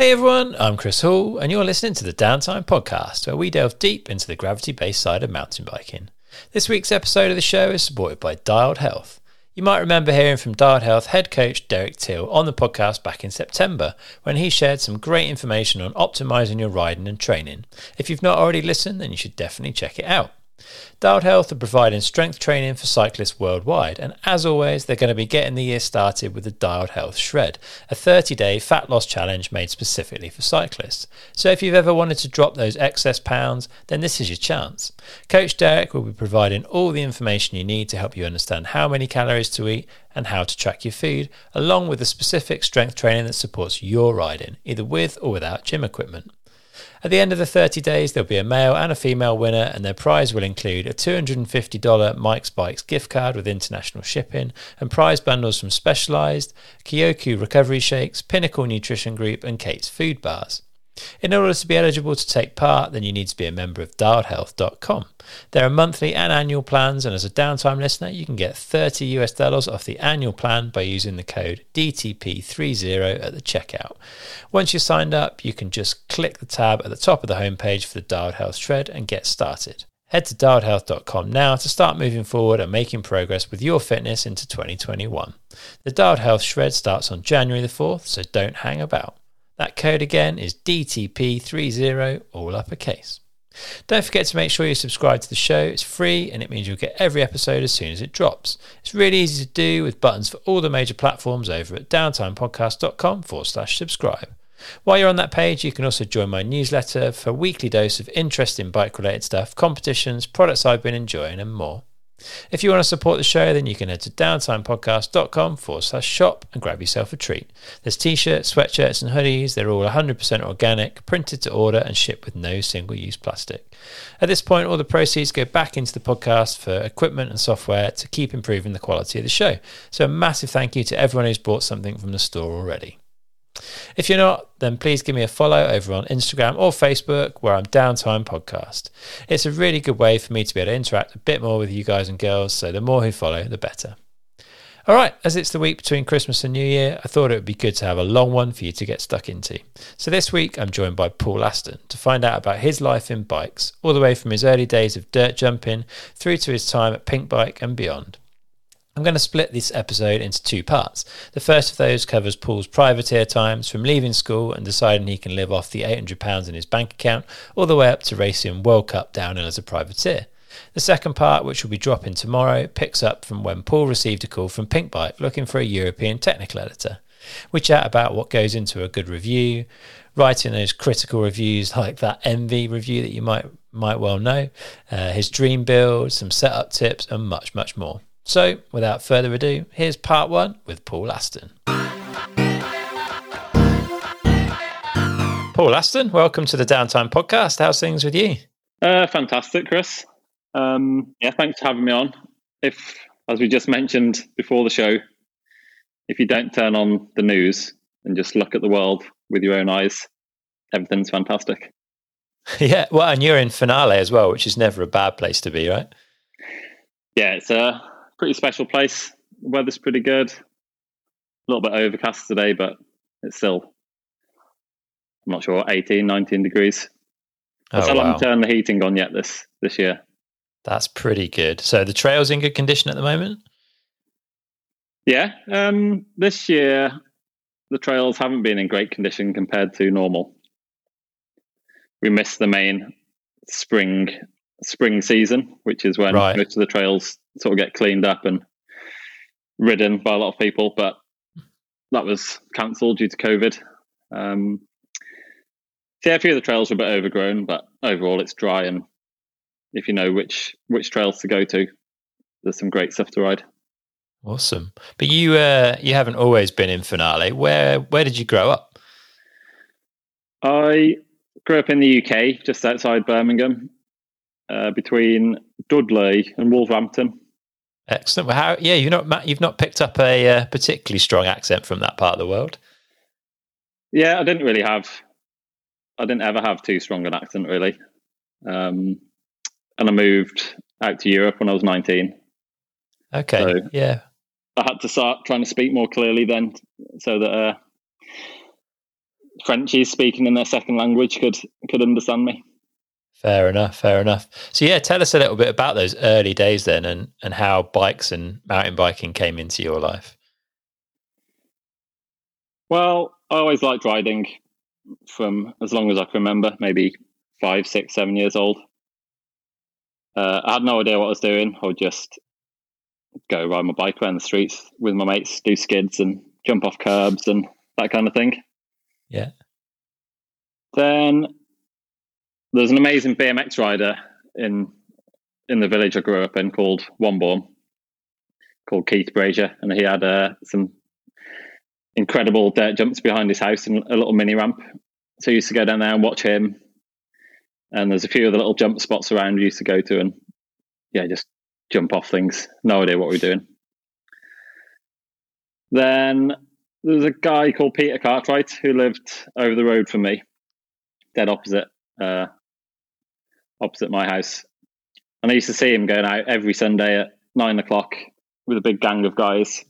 Hey everyone, I'm Chris Hall, and you're listening to the Downtime Podcast, where we delve deep into the gravity based side of mountain biking. This week's episode of the show is supported by Dialed Health. You might remember hearing from Dialed Health head coach Derek Teel on the podcast back in September when he shared some great information on optimizing your riding and training. If you've not already listened, then you should definitely check it out. Dialed Health are providing strength training for cyclists worldwide, and as always, they're going to be getting the year started with the Dialed Health Shred, a 30 day fat loss challenge made specifically for cyclists. So if you've ever wanted to drop those excess pounds, then this is your chance. Coach Derek will be providing all the information you need to help you understand how many calories to eat and how to track your food, along with the specific strength training that supports your riding, either with or without gym equipment. At the end of the 30 days, there'll be a male and a female winner, and their prize will include a $250 Mike's Bikes gift card with international shipping and prize bundles from Specialized, Kyoku Recovery Shakes, Pinnacle Nutrition Group, and Kate's Food Bars. In order to be eligible to take part, then you need to be a member of dialedhealth.com. There are monthly and annual plans, and as a downtime listener, you can get 30 US dollars off the annual plan by using the code DTP30 at the checkout. Once you're signed up, you can just click the tab at the top of the homepage for the Dialed Health Shred and get started. Head to dialedhealth.com now to start moving forward and making progress with your fitness into 2021. The Dialed Health Shred starts on January the 4th, so don't hang about. That code again is DTP30, all uppercase. Don't forget to make sure you subscribe to the show. It's free and it means you'll get every episode as soon as it drops. It's really easy to do with buttons for all the major platforms over at downtimepodcast.com forward slash subscribe. While you're on that page, you can also join my newsletter for a weekly dose of interesting bike related stuff, competitions, products I've been enjoying, and more. If you want to support the show, then you can head to downtimepodcast.com forward slash shop and grab yourself a treat. There's t shirts, sweatshirts, and hoodies. They're all 100% organic, printed to order, and shipped with no single use plastic. At this point, all the proceeds go back into the podcast for equipment and software to keep improving the quality of the show. So, a massive thank you to everyone who's bought something from the store already. If you're not, then please give me a follow over on Instagram or Facebook where I'm Downtime Podcast. It's a really good way for me to be able to interact a bit more with you guys and girls, so the more who follow, the better. All right, as it's the week between Christmas and New Year, I thought it would be good to have a long one for you to get stuck into. So this week, I'm joined by Paul Aston to find out about his life in bikes, all the way from his early days of dirt jumping through to his time at Pinkbike and beyond. I'm going to split this episode into two parts. The first of those covers Paul's privateer times from leaving school and deciding he can live off the £800 in his bank account, all the way up to racing World Cup downhill as a privateer. The second part, which will be dropping tomorrow, picks up from when Paul received a call from Pinkbike looking for a European technical editor. We chat about what goes into a good review, writing those critical reviews like that ENVE review that you might might well know, uh, his dream build, some setup tips, and much, much more. So, without further ado, here's part one with Paul Aston. Paul Aston, welcome to the Downtime Podcast. How's things with you? Uh, fantastic, Chris. Um, yeah, thanks for having me on. If, as we just mentioned before the show, if you don't turn on the news and just look at the world with your own eyes, everything's fantastic. yeah, well, and you're in Finale as well, which is never a bad place to be, right? Yeah, it's a pretty special place. The weather's pretty good. A little bit overcast today, but it's still, I'm not sure, 18, 19 degrees. I oh, still wow. haven't turned the heating on yet this this year. That's pretty good. So the trail's in good condition at the moment? Yeah. Um, this year, the trails haven't been in great condition compared to normal. We missed the main spring spring season, which is when right. most of the trails sort of get cleaned up and ridden by a lot of people, but that was cancelled due to COVID. Um, so yeah, a few of the trails are a bit overgrown, but overall it's dry. And if you know which which trails to go to, there's some great stuff to ride. Awesome. But you uh, you haven't always been in Finale. Where where did you grow up? I grew up in the UK, just outside Birmingham, uh, between Dudley and Wolverhampton. Excellent. Well, how? Yeah, you've not you've not picked up a uh, particularly strong accent from that part of the world. Yeah, I didn't really have. I didn't ever have too strong an accent, really. Um, and I moved out to Europe when I was nineteen. Okay. So yeah. I had to start trying to speak more clearly then, so that uh, Frenchies speaking in their second language could could understand me. Fair enough, fair enough. So yeah, tell us a little bit about those early days then and, and how bikes and mountain biking came into your life. Well, I always liked riding from as long as I can remember, maybe five, six, seven years old. Uh, I had no idea what I was doing. I would just go ride my bike around the streets with my mates, do skids and jump off curbs and that kind of thing. Yeah. Then there's an amazing BMX rider in in the village I grew up in called Wombourne, called Keith Brazier, and he had uh, some incredible dirt jumps behind his house and a little mini ramp. So I used to go down there and watch him. And there's a few of the little jump spots around we used to go to and yeah, just jump off things. No idea what we are doing. Then there was a guy called Peter Cartwright who lived over the road from me, dead opposite, uh, opposite my house. And I used to see him going out every Sunday at nine o'clock with a big gang of guys,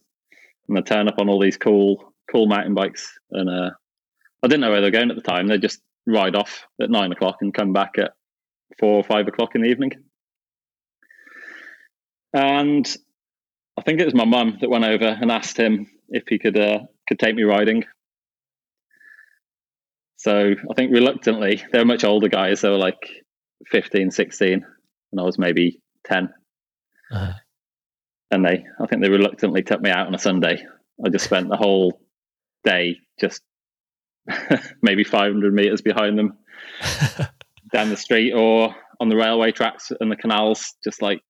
and they turn up on all these cool, cool mountain bikes. And uh, I didn't know where they were going at the time. They just ride off at nine o'clock and come back at four or five o'clock in the evening. And I think it was my mum that went over and asked him if he could uh, could take me riding. So I think reluctantly, they were much older guys. They were like 15, 16, and I was maybe 10. Uh-huh. And they, I think they reluctantly took me out on a Sunday. I just spent the whole day just maybe 500 meters behind them down the street or on the railway tracks and the canals, just like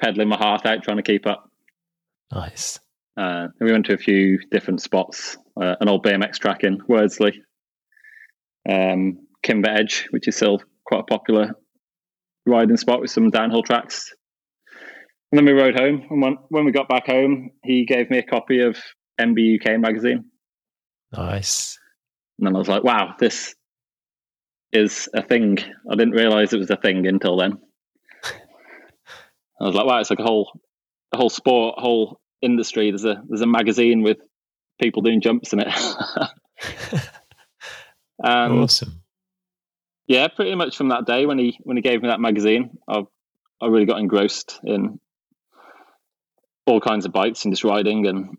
peddling my heart out, trying to keep up. Nice. Uh, we went to a few different spots. Uh, an old BMX track in Wordsley, um, Kinver Edge, which is still quite a popular riding spot with some downhill tracks. And then we rode home. And when, when we got back home, he gave me a copy of MBUK magazine. Nice. And then I was like, wow, this is a thing. I didn't realize it was a thing until then. I was like, wow, it's like a whole, a whole sport, whole industry. There's a there's a magazine with people doing jumps in it. and um, awesome. Yeah, pretty much from that day when he when he gave me that magazine, I I really got engrossed in all kinds of bikes and just riding and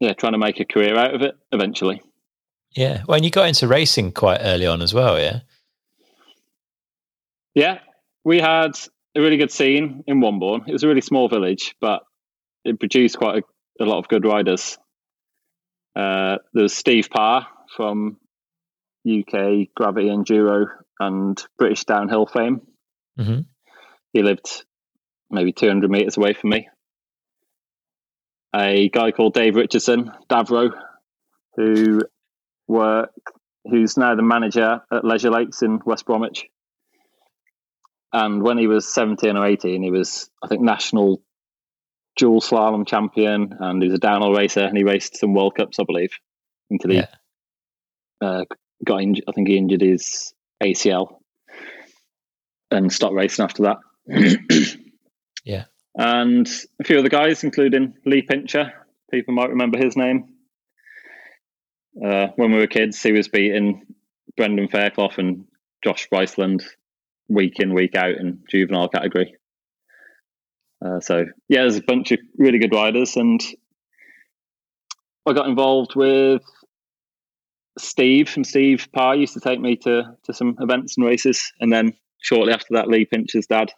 yeah, trying to make a career out of it eventually. Yeah, well, and you got into racing quite early on as well, yeah. Yeah, we had a really good scene in Wombourne. It was a really small village, but it produced quite a, a lot of good riders. Uh, there's Steve Parr from UK Gravity Enduro and British downhill fame. Mm-hmm. He lived maybe 200 meters away from me. A guy called Dave Richardson, Davro, who work, who's now the manager at Leisure Lakes in West Bromwich. And when he was 17 or 18, he was, I think, national dual slalom champion and he was a downhill racer and he raced some World Cups, I believe, until he yeah. uh, got injured. I think he injured his ACL and stopped racing after that. yeah. And a few other guys, including Lee Pincher. People might remember his name. Uh, when we were kids, he was beating Brendan Fairclough and Josh Bryceland week in, week out in juvenile category. Uh, so yeah, there's a bunch of really good riders, and I got involved with Steve, from Steve Parr used to take me to to some events and races, and then shortly after that, Lee Pincher's dad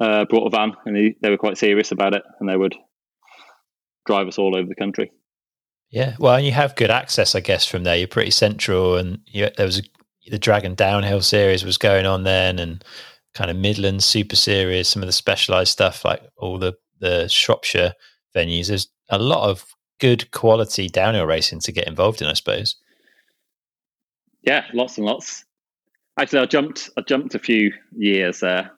uh, brought a van, and he, they were quite serious about it, and they would drive us all over the country. Yeah, well, and you have good access, I guess, from there. You're pretty central, and you, there was a, the Dragon Downhill series was going on then, and kind of Midlands Super Series, some of the specialized stuff, like all the the Shropshire venues. There's a lot of good quality downhill racing to get involved in, I suppose. Yeah, lots and lots. Actually, I jumped. I jumped a few years there.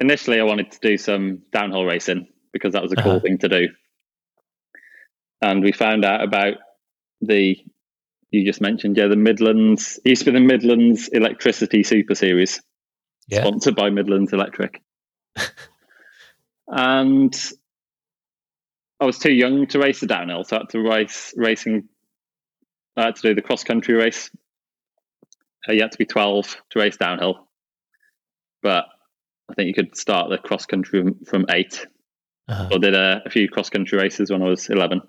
Initially, I wanted to do some downhill racing because that was a cool uh-huh. thing to do. And we found out about the you just mentioned, yeah, the Midlands. Used to be the Midlands Electricity Super Series yeah. sponsored by Midlands Electric. and I was too young to race the downhill, so I had to race racing I had to do the cross country race. Uh, you had to be 12 to race downhill, but I think you could start the cross country from, from 8 Uh-huh. I did a, a few cross country races when I was 11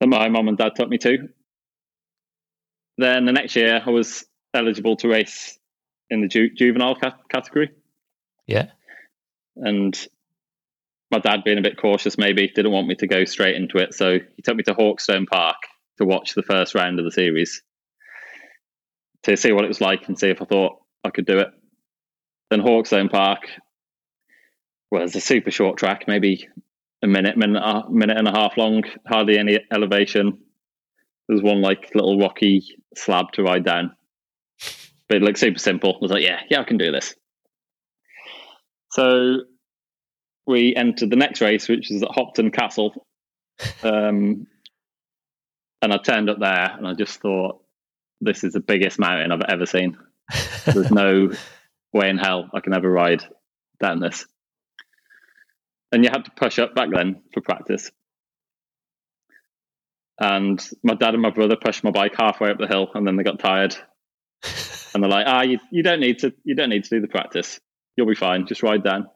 that my mum and dad took me to. Then the next year, I was eligible to race in the ju- juvenile ca- category. Yeah. And my dad, being a bit cautious, maybe didn't want me to go straight into it. So he took me to Hawkstone Park to watch the first round of the series to see what it was like and see if I thought I could do it. Then Hawkstone Park well, was a super short track, maybe a minute, minute, a minute and a half long, hardly any elevation. There's one like little rocky slab to ride down, but it looked super simple. I was like, yeah, yeah, I can do this. So we entered the next race, which is at Hopton Castle. Um, and I turned up there and I just thought, this is the biggest mountain I've ever seen. There's no way in hell I can ever ride down this. And you had to push up back then for practice. And my dad and my brother pushed my bike halfway up the hill and then they got tired. And they're like, ah, you, you don't need to you don't need to do the practice. You'll be fine. Just ride down.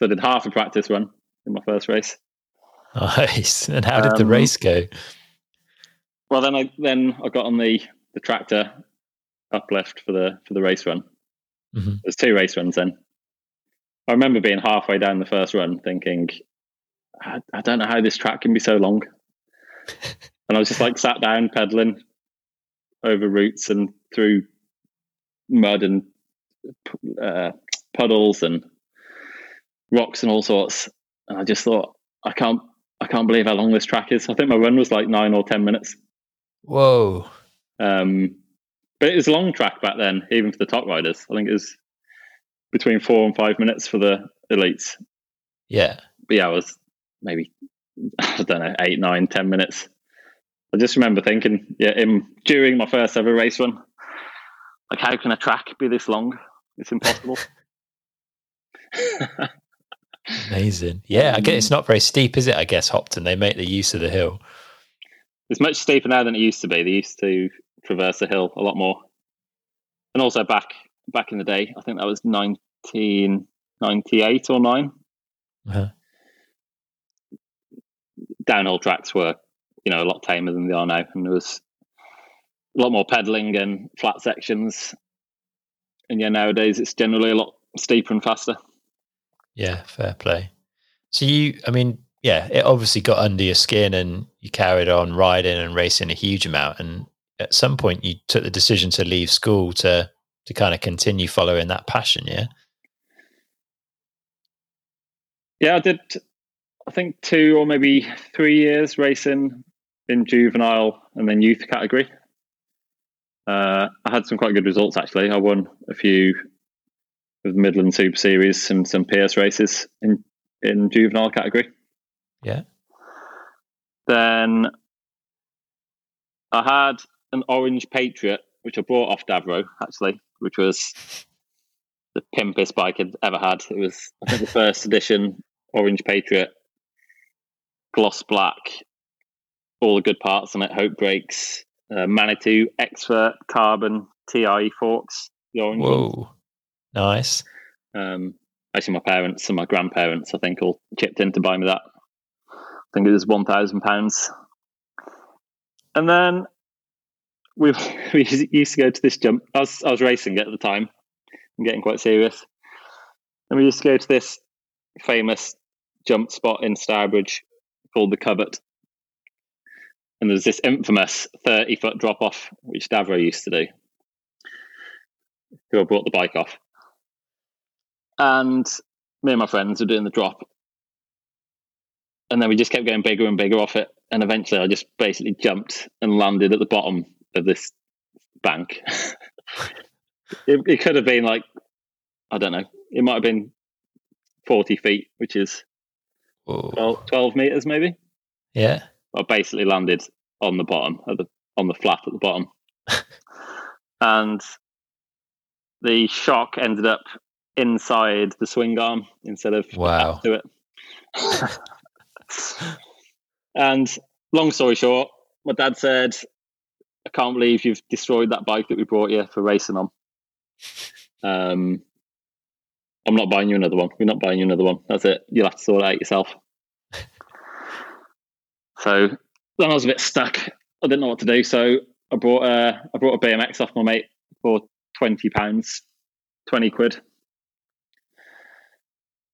So I did half a practice run in my first race. nice. And how did the Um, race go? Well, then I then I got on the the tractor uplift for the for the race run. Mhm. There's two race runs then. I remember being halfway down the first run, thinking, I, I don't know how this track can be so long. and I was just like sat down pedaling over roots and through mud and uh, puddles and rocks and all sorts. And I just thought, I can't, I can't believe how long this track is. I think my run was like nine or ten minutes. Whoa. Um, but it was a long track back then, even for the top riders. I think it was between four and five minutes for the elites. Yeah. But yeah, I was maybe I don't know eight, nine, ten minutes. I just remember thinking, yeah, in during my first ever race run, like how can a track be this long? It's impossible. Amazing. Yeah, I guess Um, it's not very steep, is it? I guess Hopton they make the use of the hill. it's much steeper now than it used to be. They used to traverse the hill a lot more, and also back back in the day, I think that was nineteen ninety eight or nine. Uh-huh. downhill tracks were, you know, a lot tamer than they are now, and there was a lot more pedaling and flat sections. And yeah, nowadays it's generally a lot steeper and faster. Yeah, fair play. So you, I mean, yeah, it obviously got under your skin, and you carried on riding and racing a huge amount. And at some point, you took the decision to leave school to to kind of continue following that passion. Yeah. Yeah, I did. I think two or maybe three years racing in juvenile and then youth category. Uh, I had some quite good results actually. I won a few of the Midland Super Series and some PS races in in juvenile category. Yeah. Then I had an orange Patriot, which I bought off Davro actually, which was the pimpest bike I'd ever had. It was I think the first edition orange Patriot, gloss black, all the good parts on it, Hope brakes, uh, Manitou, X-Vert, Carbon, Ti forks, the orange ones. Nice. Um, actually, my parents and my grandparents, I think, all chipped in to buy me that. I think it was one thousand pounds. And then we we used to go to this jump. I was I was racing at the time, and getting quite serious. And we used to go to this famous jump spot in Stourbridge called the Covert. And there's this infamous 30 foot drop off, which Davro used to do, who I brought the bike off and me and my friends were doing the drop and then we just kept getting bigger and bigger off it and eventually i just basically jumped and landed at the bottom of this bank it, it could have been like i don't know it might have been 40 feet which is Whoa. 12, 12 meters maybe Yeah. I basically landed on the bottom, at the, on the flat at the bottom. and the shock ended up inside the swing arm instead of Wow. to it. and long story short, my dad said, "I can't believe you've destroyed that bike that we brought you for racing on." Um, I'm not buying you another one. We're not buying you another one. That's it. You'll have to sort it out yourself. so then I was a bit stuck. I didn't know what to do. So I brought a I brought a BMX off my mate for twenty pounds, twenty quid,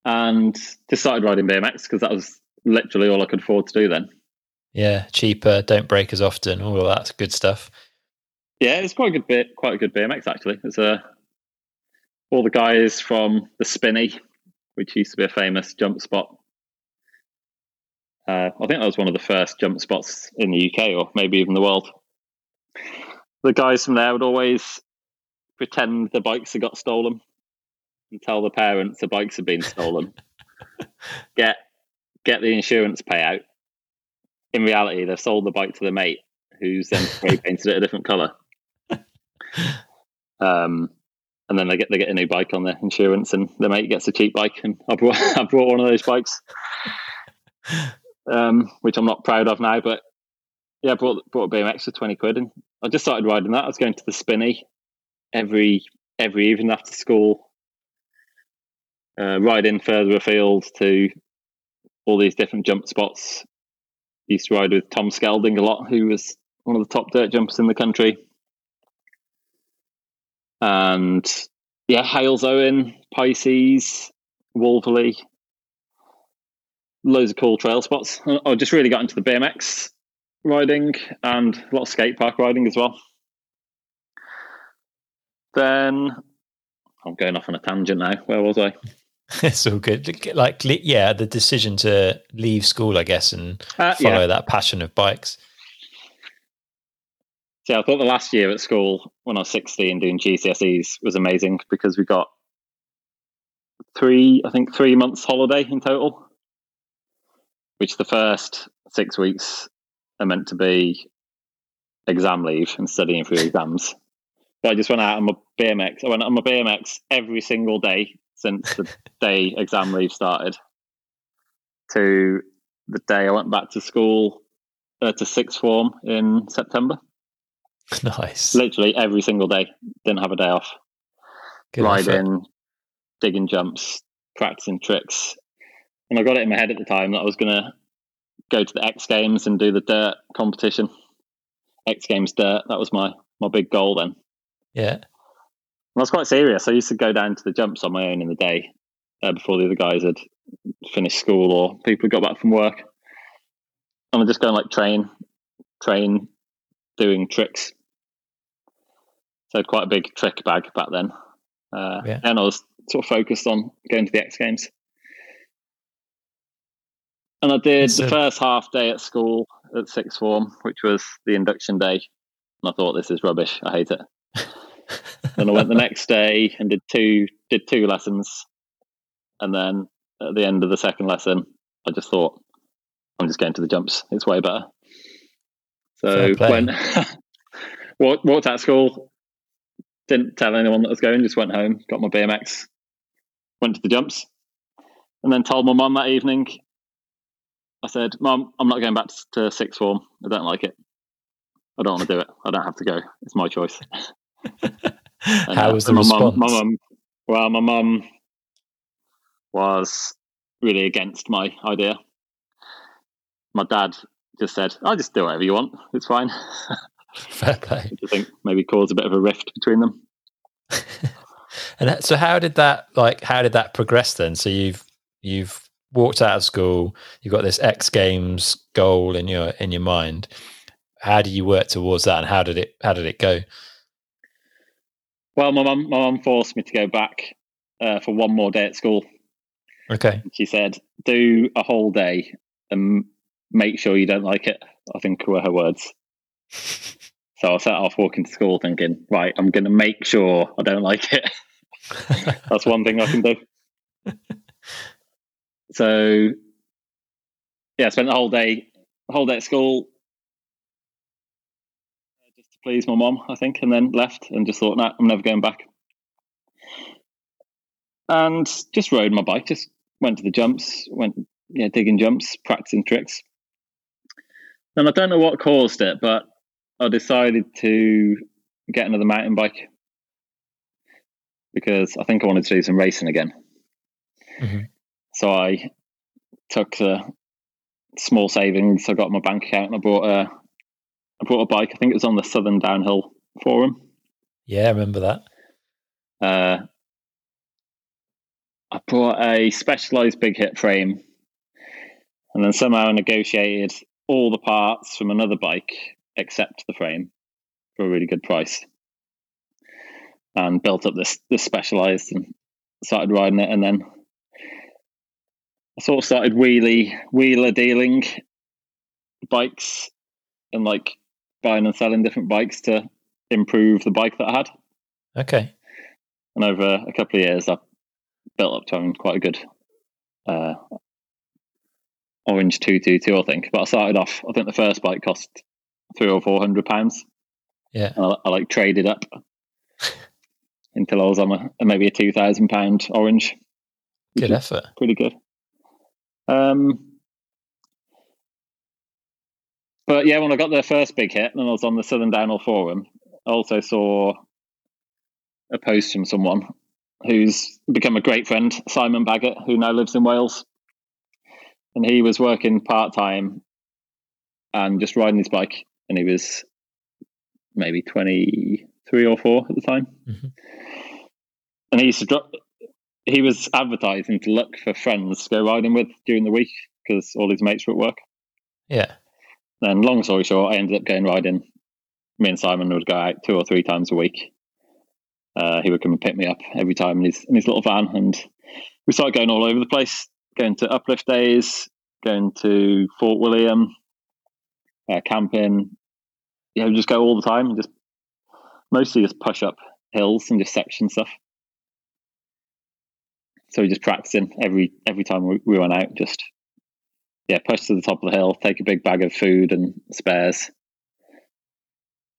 and just started riding BMX because that was literally all I could afford to do then. Yeah, cheaper, don't break as often, all of that good stuff. Yeah, it's quite a good bit, quite a good BMX actually. It's a all the guys from the Spinny, which used to be a famous jump spot. Uh, I think that was one of the first jump spots in the UK or maybe even the world. The guys from there would always pretend the bikes had got stolen and tell the parents the bikes have been stolen. get get the insurance payout. In reality, they've sold the bike to the mate, who's then spray painted it a different color. Um, and then they get they get a new bike on their insurance, and the mate gets a cheap bike. And I brought I brought one of those bikes, um, which I'm not proud of now, but yeah, I brought brought a BMX for twenty quid, and I just started riding that. I was going to the spinny every every evening after school, uh, in further afield to all these different jump spots. Used to ride with Tom Skelding a lot, who was one of the top dirt jumpers in the country and yeah, Halesowen, Pisces, Wolverley, loads of cool trail spots. I just really got into the BMX riding and a lot of skate park riding as well. Then I'm going off on a tangent now. Where was I? it's all good. Like, yeah, the decision to leave school, I guess, and uh, follow yeah. that passion of bikes. So yeah, I thought the last year at school when I was 16 doing GCSEs was amazing because we got three, I think three months holiday in total, which the first six weeks are meant to be exam leave and studying for exams. But I just went out on my BMX. I went on my BMX every single day since the day exam leave started to the day I went back to school uh, to sixth form in September. Nice. Literally every single day. Didn't have a day off. Good Riding, effort. digging jumps, practicing tricks. And I got it in my head at the time that I was going to go to the X Games and do the dirt competition. X Games dirt. That was my, my big goal then. Yeah. I was quite serious. I used to go down to the jumps on my own in the day uh, before the other guys had finished school or people had got back from work. And I just go and like train, train doing tricks so quite a big trick bag back then. Uh, yeah. And I was sort of focused on going to the X Games. And I did so, the first half day at school at sixth form, which was the induction day. And I thought this is rubbish. I hate it. Then I went the next day and did two did two lessons. And then at the end of the second lesson, I just thought, I'm just going to the jumps. It's way better. So when walked, walked out of school, didn't tell anyone that I was going, just went home, got my BMX, went to the jumps, and then told my mum that evening. I said, Mum, I'm not going back to sixth form. I don't like it. I don't want to do it. I don't have to go. It's my choice. How was the my response? Mum, my mum, well, my mum was really against my idea. My dad just said, "I'll just do whatever you want. It's fine." Fair play. I think maybe cause a bit of a rift between them. and so, how did that like? How did that progress then? So you've you've walked out of school. You've got this X Games goal in your in your mind. How do you work towards that, and how did it how did it go? Well, my mum my mum forced me to go back uh, for one more day at school. Okay. She said, "Do a whole day and make sure you don't like it." I think were her words. So I set off walking to school thinking, right, I'm going to make sure I don't like it. That's one thing I can do. so, yeah, I spent the whole day, the whole day at school, please my mom, I think, and then left and just thought, nah, I'm never going back. And just rode my bike, just went to the jumps, went, yeah, digging jumps, practicing tricks. And I don't know what caused it, but I decided to get another mountain bike because I think I wanted to do some racing again. Mm-hmm. So I took the small savings I got my bank account and I bought a I bought a bike. I think it was on the Southern Downhill Forum. Yeah, I remember that. Uh, I bought a specialized big hit frame and then somehow negotiated all the parts from another bike except the frame for a really good price and built up this this specialized and started riding it and then I sort of started wheelie wheeler dealing bikes and like buying and selling different bikes to improve the bike that I had. Okay. And over a couple of years, I built up to having quite a good uh, orange two two two, I think. But I started off. I think the first bike cost three or four hundred pounds. Yeah. And I, I like traded up until I was on a, maybe a two thousand pound orange. Good effort. Pretty good. Um, but yeah, when I got their first big hit, and I was on the Southern Downhill forum, I also saw a post from someone who's become a great friend, Simon Baggett, who now lives in Wales. And he was working part time and just riding his bike, and he was maybe 23 or 4 at the time. Mm-hmm. And he used to drop, he was advertising to look for friends to go riding with during the week because all his mates were at work. Yeah. Then, long story short, I ended up going riding. Me and Simon would go out two or three times a week. Uh, he would come and pick me up every time in his in his little van, and we started going all over the place. Going to uplift days, going to Fort William, uh, camping. You know, just go all the time, and just mostly just push up hills and just section stuff. So we just practicing every every time we, we went out. Just yeah, push to the top of the hill, take a big bag of food and spares,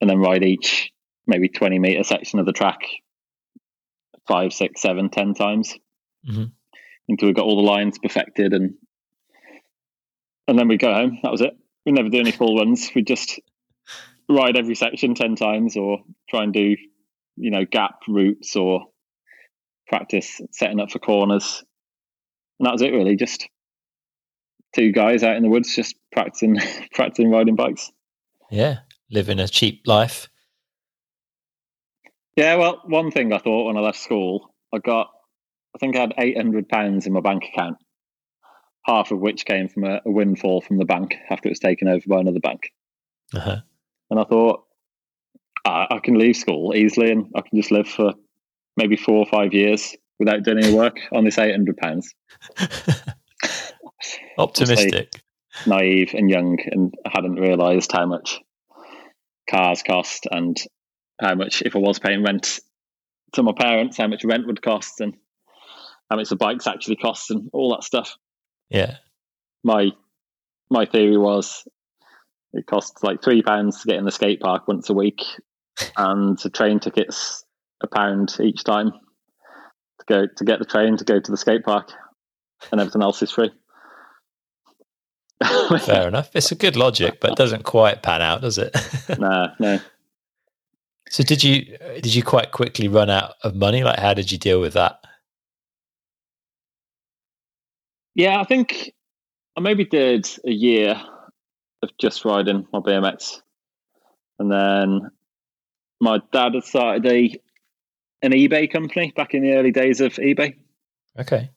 and then ride each maybe twenty meter section of the track five, six, seven, ten times mm-hmm. until we got all the lines perfected, and and then we go home. That was it. We never do any full runs. We just ride every section ten times, or try and do you know gap routes or practice setting up for corners. And that was it really, just two guys out in the woods just practicing practicing riding bikes. Yeah. Living a cheap life. Yeah, well, one thing I thought when I left school, I got I think I had eight hundred pounds in my bank account, half of which came from a, a, windfall from the bank after it was taken over by another bank. Uh-huh. And I thought, I, I can leave school easily and I can just live for maybe four or five years without doing any work on this eight hundred pounds. Optimistic, naive, and young, and I hadn't realised how much cars cost and how much if I was paying rent to my parents, how much rent would cost, and how much the bikes actually cost, and all that stuff. Yeah. My my theory was it costs like three pounds to get in the skate park once a week, and the train tickets a pound each time to go to get the train to go to the skate park, and everything else is free. Fair enough. It's a good logic, but it doesn't quite pan out, does it? nah, no. So did you did you quite quickly run out of money? Like, how did you deal with that? Yeah, I think I maybe did a year of just riding my BMX, and then my dad had started a an eBay company back in the early days of eBay. Okay.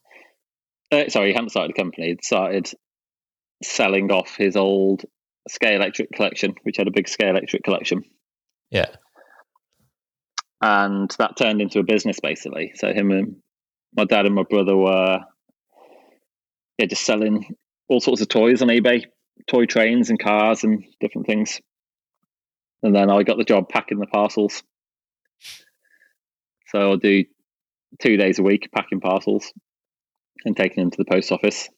Uh, sorry, he hadn't started a company. He'd started selling off his old Scalextric collection, which had a big Scalextric collection. Yeah. And that turned into a business basically. So him and my dad and my brother were yeah, just selling all sorts of toys on eBay, toy trains and cars and different things. And then I got the job packing the parcels. So I'll do two days a week packing parcels and taking them to the post office,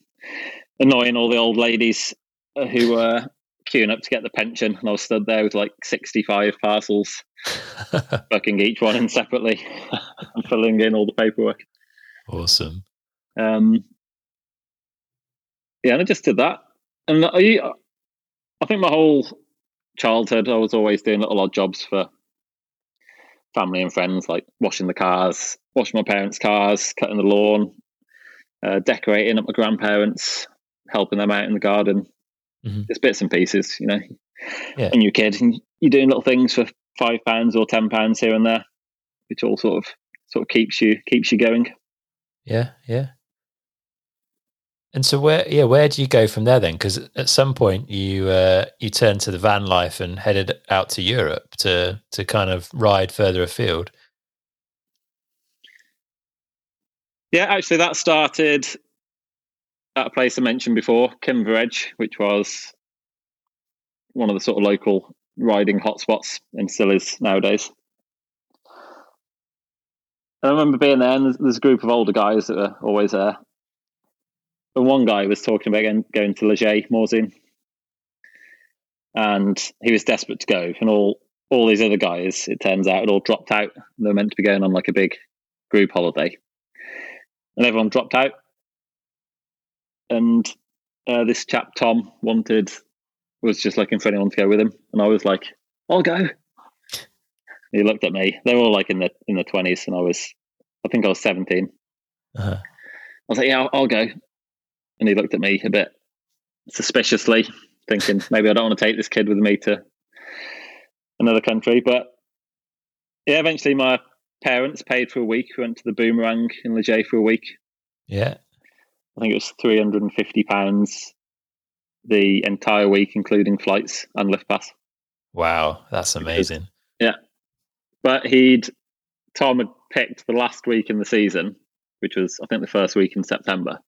annoying all the old ladies uh, who were queuing up to get the pension. And I was stood there with like 65 parcels, booking each one in separately and filling in all the paperwork. Awesome. Um, yeah, and I just did that. And I, I think my whole childhood, I was always doing little odd jobs for family and friends, like washing the cars, washing my parents' cars, cutting the lawn, uh, decorating at my grandparents, helping them out in the garden. Mhm. Just bits and pieces, you know. Yeah. And you're a kid, and you're doing little things for five pounds or ten pounds here and there, which all sort of sort of keeps you keeps you going. Yeah, yeah. And so where yeah, where do you go from there then? Because at some point you uh, you turned to the van life and headed out to Europe to to kind of ride further afield. Yeah, actually, that started at a place I mentioned before, Kinver Edge, which was one of the sort of local riding hotspots and still is nowadays. And I remember being there, and there's, there's a group of older guys that are always there. And one guy was talking about going, going to Les Gets Morzine, and he was desperate to go. And all all these other guys, it turns out, had all dropped out. They were meant to be going on like a big group holiday, and everyone dropped out. And uh, this chap Tom wanted was just looking for anyone to go with him, and I was like, "I'll go." He looked at me. They were all like in the in the twenties, and I was, I think I was seventeen. Uh-huh. I was like, "Yeah, I'll, I'll go." And he looked at me a bit suspiciously, thinking maybe I don't want to take this kid with me to another country. But yeah, eventually my parents paid for a week. We went to the Boomerang in Les Gets for a week. Yeah. I think it was three hundred and fifty pounds the entire week, including flights and lift pass. Wow, that's amazing. Yeah, but he'd Tom had picked the last week in the season, which was I think the first week in September,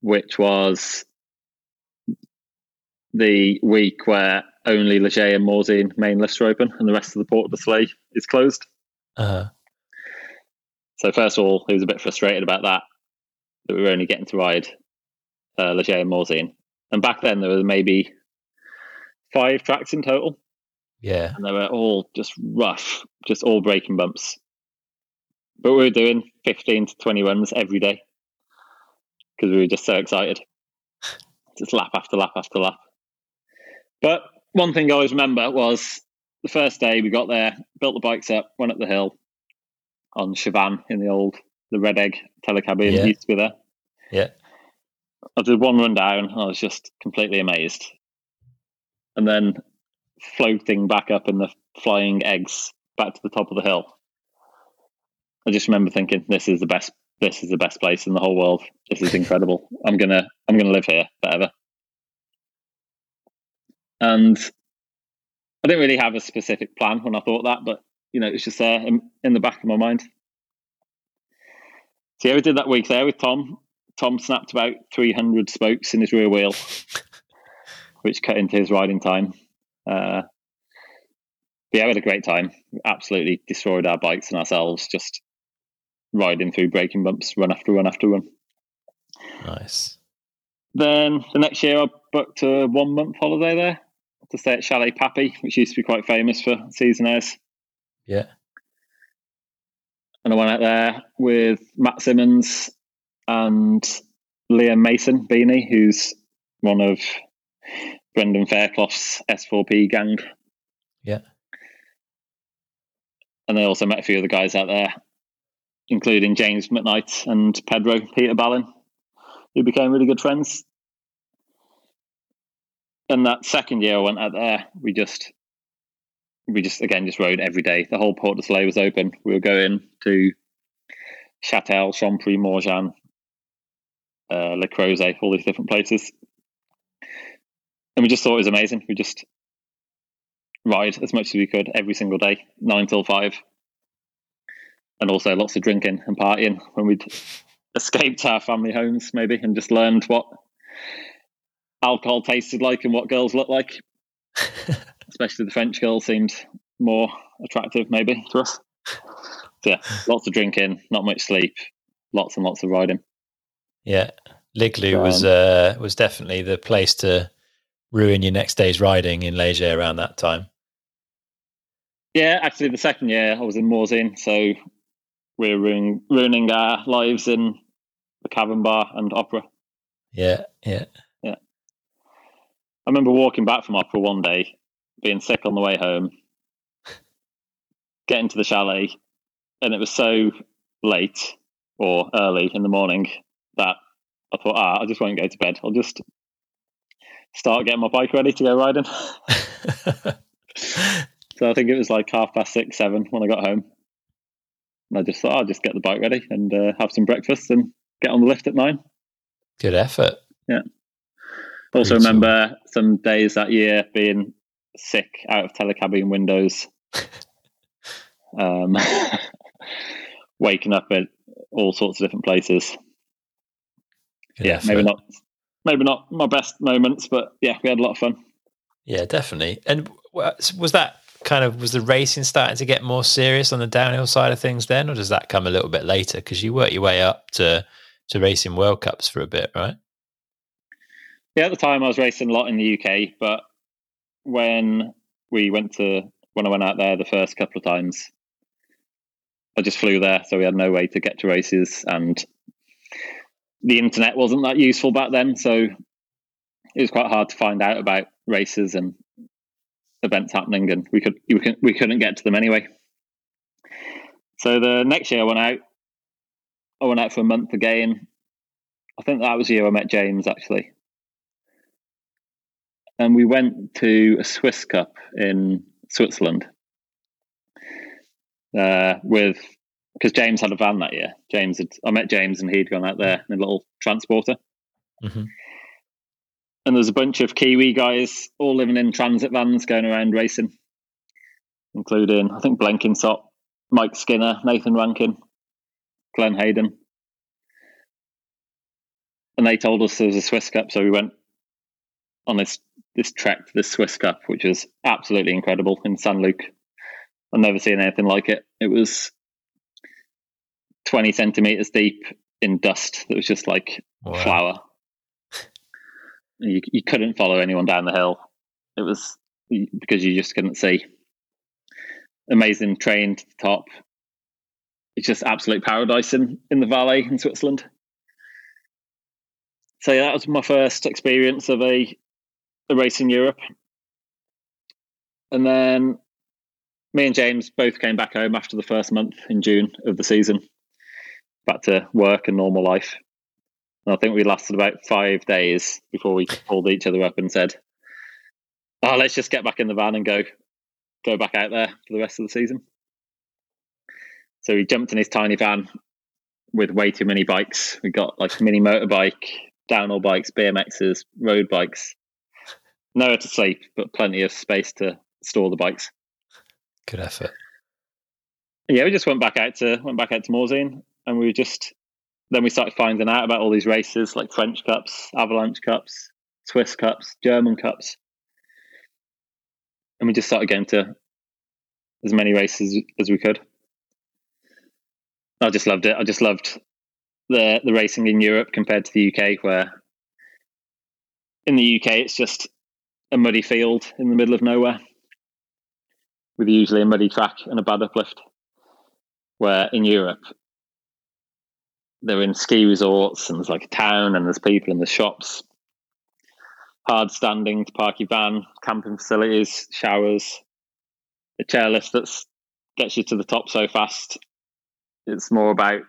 which was the week where only Les Gets and Morzine main lifts are open and the rest of the Portes du Soleil is closed. Uh, So first of all, he was a bit frustrated about that, that we were only getting to ride uh, Les Gets and Morzine. And back then there were maybe five tracks in total, yeah. and they were all just rough, just all breaking bumps. But we were doing 15 to 20 runs every day because we were just so excited. Just lap after lap after lap. But one thing I always remember was the first day we got there, built the bikes up, went up the hill on Chavannes in the old, the Red Egg telecabin Yeah. used to be there. Yeah. I did one run down and I was just completely amazed. And then floating back up in the flying eggs back to the top of the hill. I just remember thinking, this is the best this is the best place in the whole world. This is incredible. I'm gonna I'm gonna live here forever. And I didn't really have a specific plan when I thought that, but you know, it's just there in, in the back of my mind. So yeah, we did that week there with Tom. Tom snapped about 300 spokes in his rear wheel, which cut into his riding time. Uh, but yeah, we had a great time. We absolutely destroyed our bikes and ourselves, just riding through breaking bumps, run after run after run. Nice. Then the next year, I booked a one month holiday there to stay at Chalet Pappy, which used to be quite famous for season airs. Yeah. And I went out there with Matt Simmons and Liam Mason Beanie, who's one of Brendan Fairclough's S4P gang. Yeah. And I also met a few other guys out there, including James McKnight and Pedro Peter Ballin, who became really good friends. And that second year I went out there, we just we just again just rode every day. The whole Portes du Soleil was open. We were going to Châtel, Champéry, Morgins, uh, Les Crosets, all these different places. And we just thought it was amazing. We just ride as much as we could every single day, nine till five. And also lots of drinking and partying when we'd escaped our family homes, maybe, and just learned what alcohol tasted like and what girls looked like. Especially the French girl seemed more attractive, maybe, to us. So, yeah, lots of drinking, not much sleep, lots and lots of riding. Yeah. Liglu was uh, was definitely the place to ruin your next day's riding in Les Gets around that time. Yeah, actually, the second year I was in Morzine, so we we're ruining, ruining our lives in the Cavern Bar and Opera. Yeah, yeah, yeah. I remember walking back from opera one day, being sick on the way home, getting to the chalet, and it was so late or early in the morning that I thought, ah, I just won't go to bed. I'll just start getting my bike ready to go riding. so I think it was like half past six, seven when I got home. And I just thought, I'll just get the bike ready and uh, have some breakfast and get on the lift at nine. Good effort. Yeah. Also, remember some days that year being sick out of telecabine windows, um, waking up at all sorts of different places. Good yeah, effort. maybe not, maybe not my best moments, but yeah, we had a lot of fun. Yeah, definitely. And was that kind of was the racing starting to get more serious on the downhill side of things then, or does that come a little bit later? Because you work your way up to to racing World Cups for a bit, right? Yeah, at the time I was racing a lot in the UK, but when we went to when I went out there the first couple of times, I just flew there, so we had no way to get to races, and the internet wasn't that useful back then, so it was quite hard to find out about races and events happening, and we could we couldn't, we couldn't get to them anyway. So the next year I went out. I went out for a month again. I think that was the year I met James actually and we went to a Swiss Cup in Switzerland uh, with because James had a van that year. James had I met James and he'd gone out there in a little transporter, Mm-hmm. and there's a bunch of Kiwi guys all living in transit vans going around racing, including I think Blenkinsop, Mike Skinner, Nathan Rankin, Glenn Hayden. And they told us there was a Swiss Cup, so we went on this this trek to the Swiss Cup, which was absolutely incredible in Saint-Luc. I've never seen anything like it. It was 20 centimeters deep in dust that was just like Wow. flour. You, you couldn't follow anyone down the hill. It was because you just couldn't see. Amazing train to the top. It's just absolute paradise in, in the Valais in Switzerland. So yeah, that was my first experience of a a race in Europe. And then me and James both came back home after the first month in June of the season, back to work and normal life. And I think we lasted about five days before we pulled each other up and said, "Oh, let's just get back in the van and go, go back out there for the rest of the season." So he jumped in his tiny van with way too many bikes. We got like mini motorbike, downhill bikes, BMXs, road bikes. Nowhere to sleep, but plenty of space to store the bikes. Good effort. yeah, we just went back out to went back out to Morzine, and we were just then we started finding out about all these races like French Cups, Avalanche Cups, Swiss Cups, German Cups, and we just started going to as many races as we could. I just loved it. I just loved the the racing in Europe compared to the UK, where in the UK it's just a muddy field in the middle of nowhere with usually a muddy track and a bad uplift. Where in Europe, they're in ski resorts and there's like a town and there's people in the shops, hard standing to park your van, camping facilities, showers, a chairlift that gets you to the top so fast. It's more about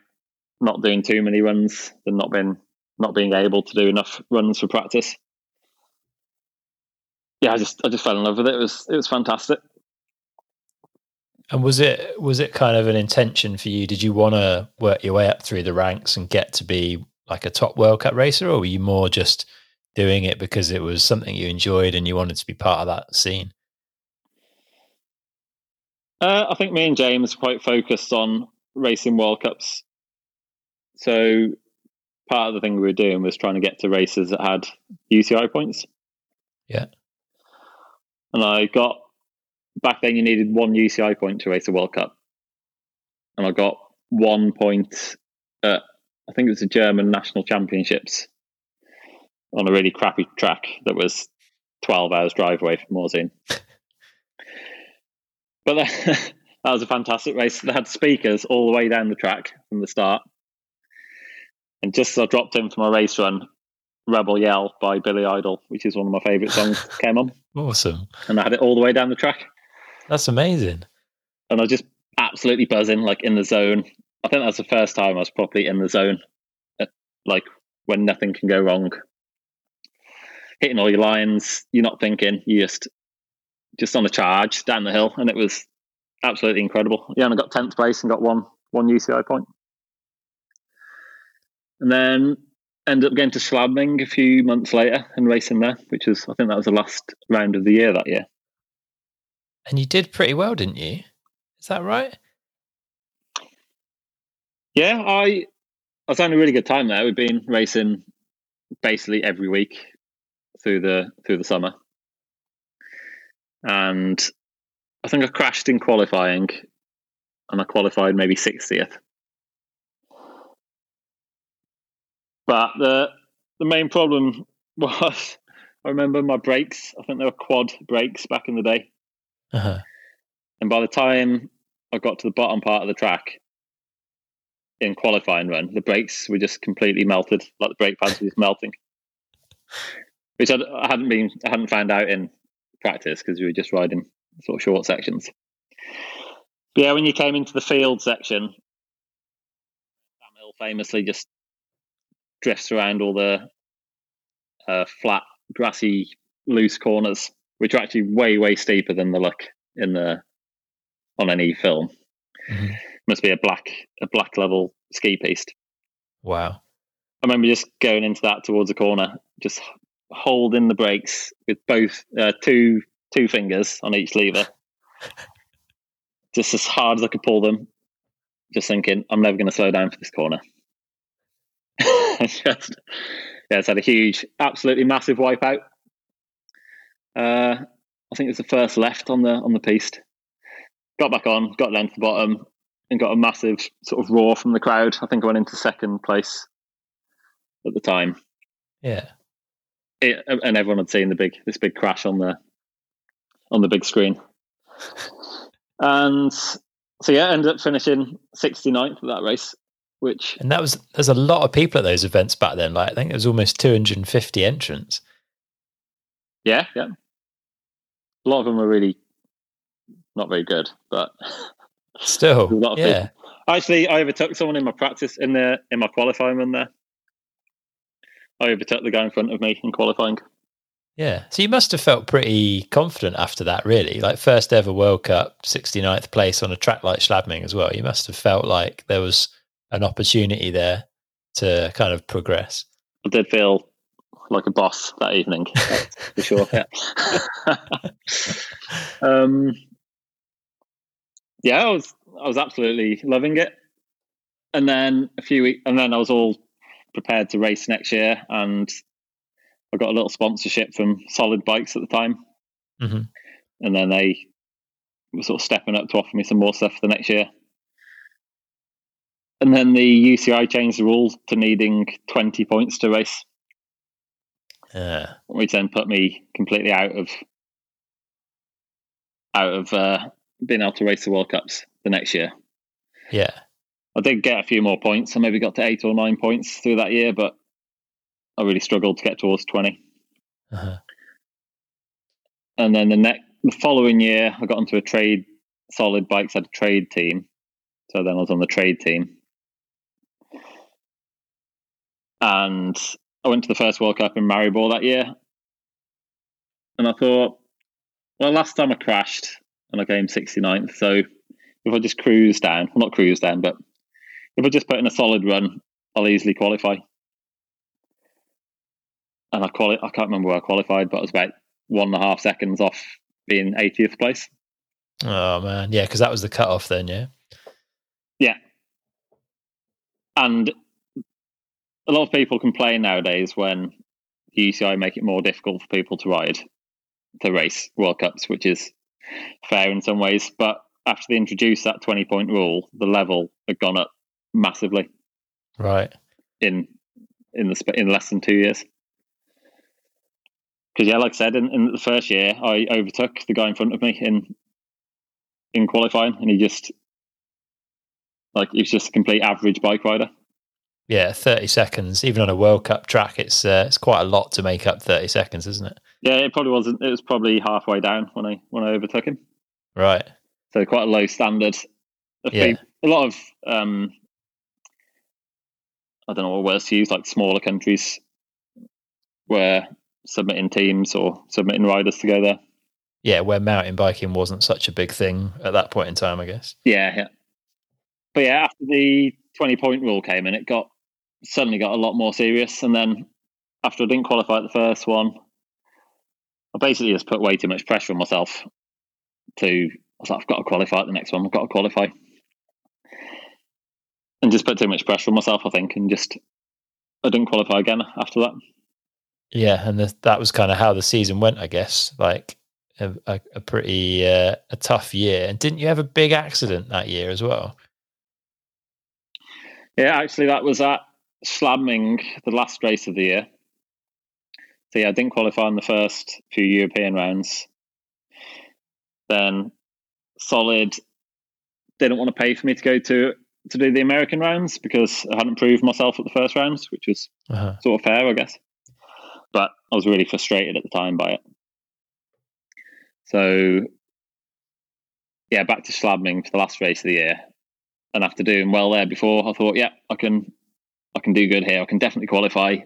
not doing too many runs than not being not being able to do enough runs for practice. Yeah, I just I just fell in love with it. It was it was fantastic. And was it was it kind of an intention for you? Did you want to work your way up through the ranks and get to be like a top World Cup racer, or were you more just doing it because it was something you enjoyed and you wanted to be part of that scene? Uh, I think me and James were quite focused on racing World Cups. So part of the thing we were doing was trying to get to races that had UCI points. Yeah. And I got back then you needed one UCI point to race a World Cup. And I got one point at I think it was the German national championships on a really crappy track that was twelve hours drive away from Morzine. But that, that was a fantastic race. They had speakers all the way down the track from the start. And just as I dropped in for my race run, Rebel Yell by Billy Idol, which is one of my favourite songs, came on. Awesome. And I had it all the way down the track. That's amazing. And I was just absolutely buzzing, like in the zone. I think that's the first time I was properly in the zone, uh, like when nothing can go wrong. Hitting all your lines, you're not thinking, you just just on a charge down the hill, and it was absolutely incredible. Yeah, and I got tenth place and got one one UCI point, and then ended up going to Schladming a few months later and racing there, which was I think that was the last round of the year that year. And you did pretty well, didn't you? Is that right? Yeah, I I was having a really good time there. We've been racing basically every week through the through the summer, and I think I crashed in qualifying, and I qualified maybe sixtieth. But the the main problem was I remember my brakes. I think they were quad brakes back in the day. Uh-huh. And by the time I got to the bottom part of the track in qualifying run, the brakes were just completely melted, like the brake pads were just melting. Which I, I hadn't been, I hadn't found out in practice because we were just riding sort of short sections. But yeah, when you came into the field section, Sam Hill famously just drifts around all the uh, flat, grassy, loose corners, which are actually way, way steeper than the look in the on any film. Mhm. Must be a black, a black level ski piste. Wow. I remember just going into that towards a corner, just holding the brakes with both uh, two two fingers on each lever, just as hard as I could pull them. Just thinking, I'm never going to slow down for this corner. just, yeah, it's had a huge, absolutely massive wipeout. Uh, I think it was the first left on the on the piste. Got back on, got down to the bottom, and got a massive sort of roar from the crowd. I think I went into second place at the time Yeah. it, and everyone had seen the big this big crash on the on the big screen. And so yeah, ended up finishing 69th at that race, which And that was there's a lot of people at those events back then. Like I think there was almost 250 entrants. yeah, yeah. A lot of them were really not very good, but Still, A lot of yeah. actually I overtook someone in my practice in the in my qualifying run there. I overtook the guy in front of me in qualifying. Yeah. So you must have felt pretty confident after that, really. Like first ever World Cup, 69th place on a track like Schladming as well. You must have felt like there was an opportunity there to kind of progress. I did feel like a boss that evening, for sure. Yeah. um, yeah, I was I was absolutely loving it. And then a few weeks, and then I was all prepared to race next year, and I got a little sponsorship from Solid Bikes at the time, Mhm. and then they were sort of stepping up to offer me some more stuff for the next year. And then the UCI changed the rules to needing 20 points to race Yeah. which then put me completely out of out of uh, being able to race the World Cups the next year. Yeah. I did get a few more points. I maybe got to eight or nine points through that year, but I really struggled to get towards twenty. Uh-huh. And then the next, the following year, I got onto a trade. Solid Bikes had a trade team, so then I was on the trade team, and I went to the first World Cup in Maribor that year. And I thought, well, last time I crashed and I came 69th, so if I just cruise down, well, not cruise down, but if I just put in a solid run, I'll easily qualify. And I quali- I can't remember where I qualified, but I was about one and a half seconds off being 80th place. Oh man, yeah, because that was the cutoff then, yeah. yeah. And a lot of people complain nowadays when the UCI make it more difficult for people to ride, to race World Cups, which is fair in some ways. But after they introduced that 20 point rule, the level had gone up massively Right. in in the in less than two years. Because yeah, like I said, in, in the first year, I overtook the guy in front of me in in qualifying, and he just like he was just a complete average bike rider. Yeah, thirty seconds. Even on a World Cup track, it's uh, it's quite a lot to make up thirty seconds, isn't it? Yeah, it probably wasn't. It was probably halfway down when I when I overtook him. Right. So quite a low standard. A, Yeah. few, a lot of um, I don't know what words to use, like smaller countries were submitting teams or submitting riders to go there. Yeah, where mountain biking wasn't such a big thing at that point in time, I guess. Yeah, yeah. But yeah, after the twenty point rule came in, it got suddenly got a lot more serious. And then after I didn't qualify at the first one, I basically just put way too much pressure on myself. To I was like, I've got to qualify at the next one. I've got to qualify, and just put too much pressure on myself. I think, and just I didn't qualify again after that. Yeah, and the, that was kind of how the season went, I guess. Like a, a, a pretty uh, a tough year. And didn't you have a big accident that year as well? Yeah, actually, that was at Schladming, the last race of the year. So yeah, I didn't qualify in the first few European rounds. Then Solid didn't want to pay for me to go to to do the American rounds because I hadn't proved myself at the first rounds, which was Uh-huh. sort of fair, I guess. But I was really frustrated at the time by it. So, yeah, back to Schladming for the last race of the year, and after doing well there before, I thought, yeah, I can, I can do good here. I can definitely qualify.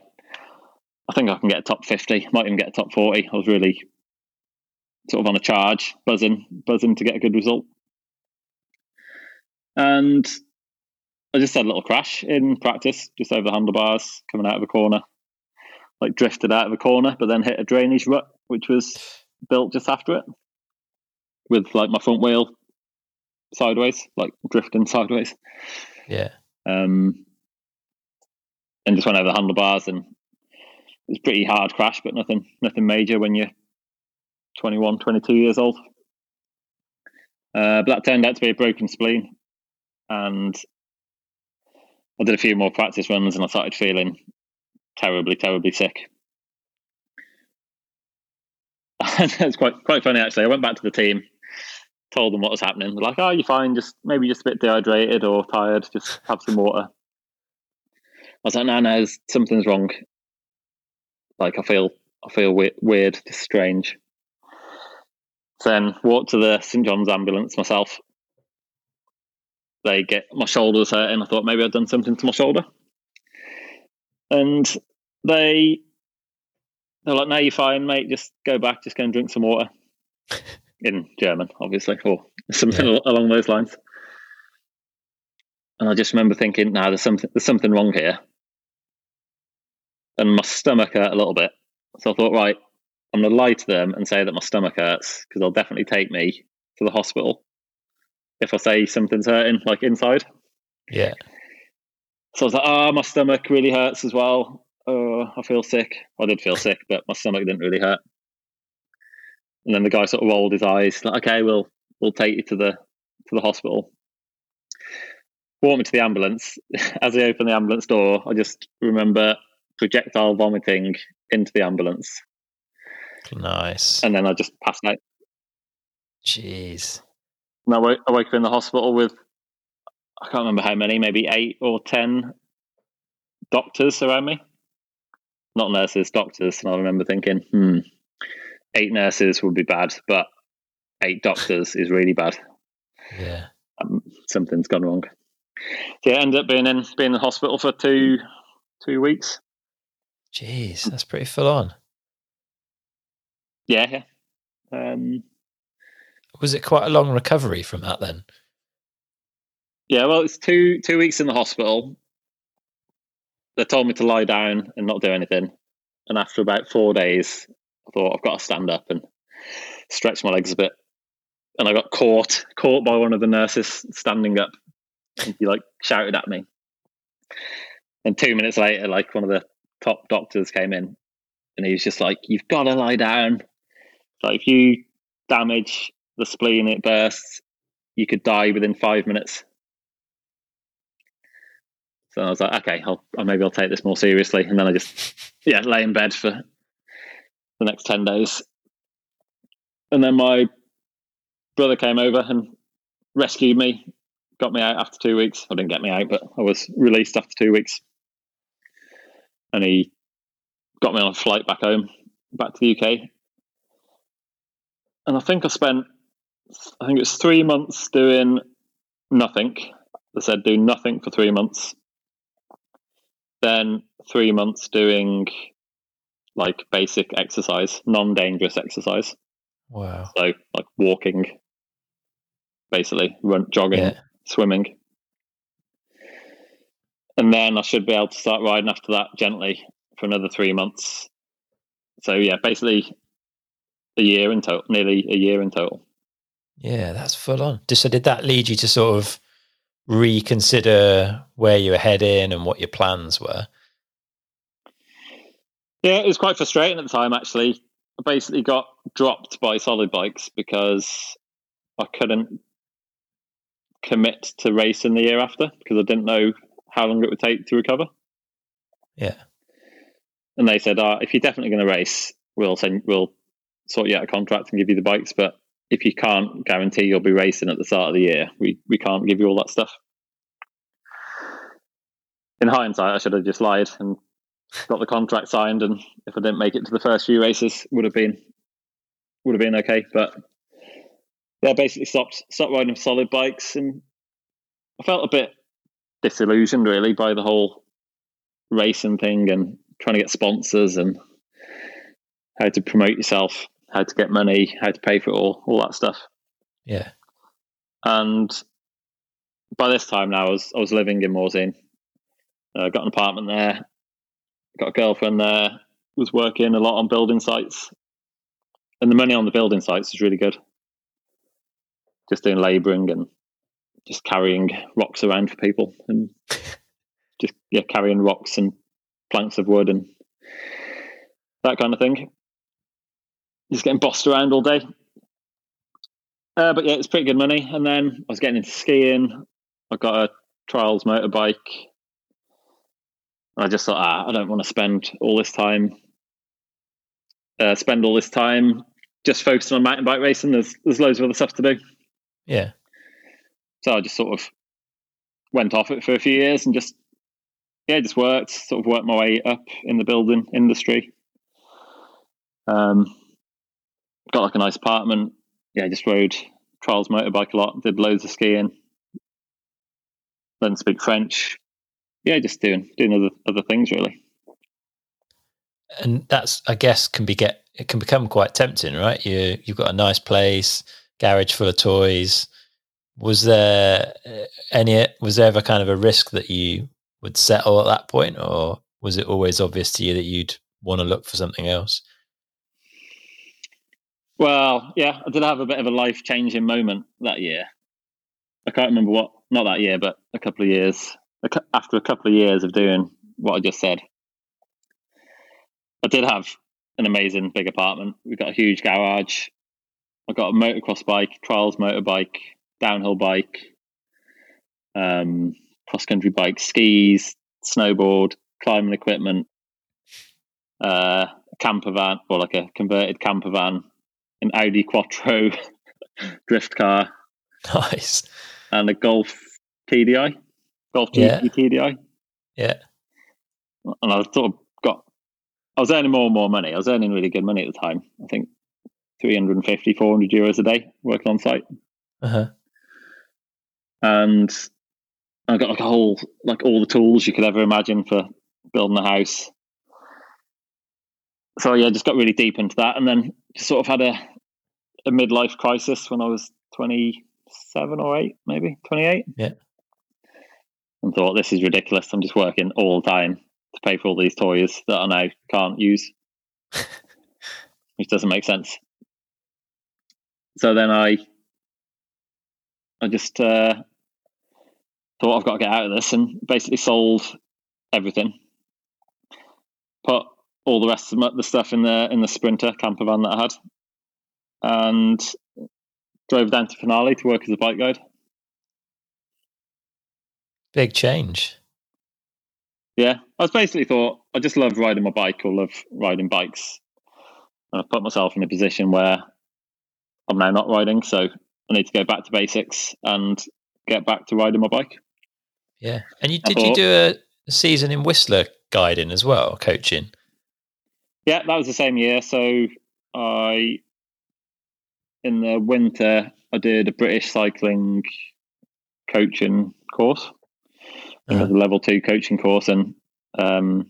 I think I can get a top fifty. Might even get a top forty. I was really sort of on a charge, buzzing, buzzing to get a good result. And I just had a little crash in practice, just over the handlebars, coming out of a corner. Like drifted out of a corner, but then hit a drainage rut, which was built just after it, with like my front wheel sideways, like drifting sideways. Yeah. Um, and just went over the handlebars, and it was pretty hard crash, but nothing, nothing major when you're 21, 22 years old. Uh, but that turned out to be a broken spleen, and I did a few more practice runs, and I started feeling terribly, terribly sick. it's quite quite funny actually. I went back to the team, told them what was happening. They're like, "Oh, you're fine. Just maybe just a bit dehydrated or tired. Just have some water." I was like, "No, no, something's wrong. Like I feel, I feel weird, weird just strange." Then walked to the St John's ambulance myself. They get my shoulders was hurting. I thought maybe I'd done something to my shoulder, and they they're like, "No, you're fine, mate. Just go back. Just go and drink some water." In German, obviously, or something al- along those lines. And I just remember thinking, "No, there's something. There's something wrong here." And my stomach hurt a little bit, so I thought, right, I'm going to lie to them and say that my stomach hurts because they'll definitely take me to the hospital if I say something's hurting, like inside. Yeah. So I was like, oh, my stomach really hurts as well. Oh, I feel sick. I did feel sick, but my stomach didn't really hurt. And then the guy sort of rolled his eyes, like, okay, we'll we'll take you to the to the hospital. Walked me to the ambulance. As I opened the ambulance door, I just remember projectile vomiting into the ambulance, Nice. and then I just passed out. Jeez. And I woke, I woke up in the hospital with I can't remember how many, maybe eight or ten doctors around me. Not nurses, doctors. And I remember thinking, hmm, eight nurses would be bad, but eight doctors is really bad. Yeah. Um, something's gone wrong. So yeah, I ended up being in being in the hospital for two two weeks. Jeez, that's pretty full on. Yeah, yeah. Um, Was it quite a long recovery from that then? Yeah, well, it's two two weeks in the hospital. They told me to lie down and not do anything. And after about four days, I thought I've got to stand up and stretch my legs a bit. And I got caught caught by one of the nurses standing up. And he like shouted at me. And two minutes later, like one of the top doctors came in, and he was just like, "You've got to lie down. Like if you damage the spleen, it bursts. You could die within five minutes." So I was like, okay, I'll, maybe I'll take this more seriously. And then I just, yeah, lay in bed for the next 10 days. And then my brother came over and rescued me, got me out after two weeks. I didn't get me out, but I was released after two weeks. And he got me on a flight back home, back to the UK. And I think I spent, I think it was three months doing nothing. They said do nothing for three months. Then three months doing like basic exercise, non dangerous exercise. Wow. So like walking, basically, run, jogging, Yeah. swimming. And then I should be able to start riding after that gently for another three months. So yeah, basically a year in total, nearly a year in total. Yeah, that's full on. So did that lead you to sort of reconsider where you were heading and what your plans were? Yeah, it was quite frustrating at the time actually. I basically got dropped by solid bikes because I couldn't commit to racing the year after because I didn't know how long it would take to recover. Yeah. And they said, uh, if you're definitely going to race, we'll send, we'll sort you out a contract and give you the bikes. But if you can't guarantee you'll be racing at the start of the year, we, we can't give you all that stuff. In hindsight, I should have just lied and got the contract signed. And if I didn't make it to the first few races, would have been would have been okay. But yeah, basically stopped stopped riding solid bikes, and I felt a bit disillusioned really by the whole racing thing and trying to get sponsors and how to promote yourself, how to get money, how to pay for it all, all that stuff. Yeah. And by this time now, I was I was living in Morzine. I uh, got an apartment there, got a girlfriend there, was working a lot on building sites, and the money on the building sites was really good. Just doing labouring and just carrying rocks around for people, and just yeah, carrying rocks and planks of wood and that kind of thing. Just getting bossed around all day. Uh, but yeah, it's pretty good money. And then I was getting into skiing. I got a trials motorbike. And I just thought, ah, I don't want to spend all this time, uh, spend all this time just focusing on mountain bike racing. There's there's loads of other stuff to do. Yeah. So I just sort of went off it for a few years and just yeah, just worked, sort of worked my way up in the building industry. Um, got like a nice apartment. Yeah, just rode trials motorbike a lot. Did loads of skiing. Learned to speak French. Yeah, just doing doing other other things really. And that's I guess can be get it can become quite tempting, right? You you've got a nice place, garage full of toys. Was there uh, any was there ever kind of a risk that you would settle at that point or was it always obvious to you that you'd want to look for something else? Well, yeah, I did have a bit of a life changing moment that year. I can't remember what, not that year, but a couple of years after a couple of years of doing what I just said. I did have an amazing big apartment. We got a huge garage. I got a motocross bike, trials motorbike, downhill bike, um, cross country bike, skis, snowboard, climbing equipment, uh, a camper van or like a converted camper van, an Audi Quattro drift car, Nice. and a Golf TDI, Golf GT Yeah. TDI. Yeah. And I sort of got, I was earning more and more money. I was earning really good money at the time. I think 350, 400 euros a day working on site. Uh-huh. And I got like a whole like all the tools you could ever imagine for building a house. So yeah, just got really deep into that, and then just sort of had a a midlife crisis when I was twenty seven or eight, maybe twenty eight. Yeah. and thought this is ridiculous. I'm just working all the time to pay for all these toys that I now can't use, which doesn't make sense. So then I I just uh, thought I've got to get out of this and basically sold everything. Put all the rest of the stuff in the in the Sprinter camper van that I had, and drove down to Finale to work as a bike guide. Big change. Yeah, I was basically thought I just love riding my bike or love riding bikes, and I put myself in a position where I'm now not riding, so I need to go back to basics and get back to riding my bike. Yeah. And you did you do a season in Whistler guiding as well, coaching. Yeah, that was the same year. So I, in the winter, I did a British cycling coaching course. Was a level two coaching course, and um,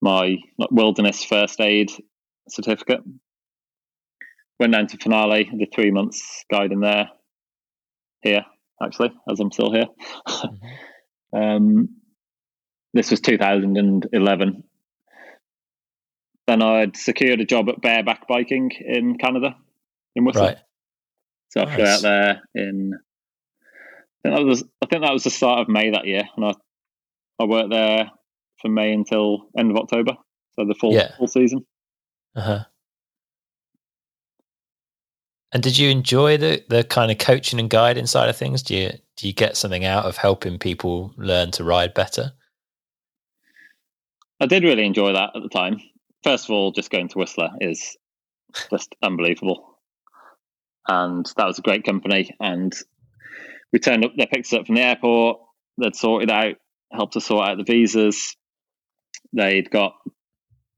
my wilderness first aid certificate. Went down to finale, the three months guiding there. Here, actually, as I'm still here. Mm-hmm. um, this was 2011. Then I'd secured a job at bareback biking in Canada, in Whistler. Right. So I flew out there in. I think that was I think that was the start of May that year, and I I worked there from May until end of October, so the full yeah. full season. Uh huh. And did you enjoy the the kind of coaching and guiding side of things? Do you do you get something out of helping people learn to ride better? I did really enjoy that at the time. First of all, just going to Whistler is just unbelievable. And that was a great company. And we turned up, they picked us up from the airport, they'd sorted out, helped us sort out the visas. They'd got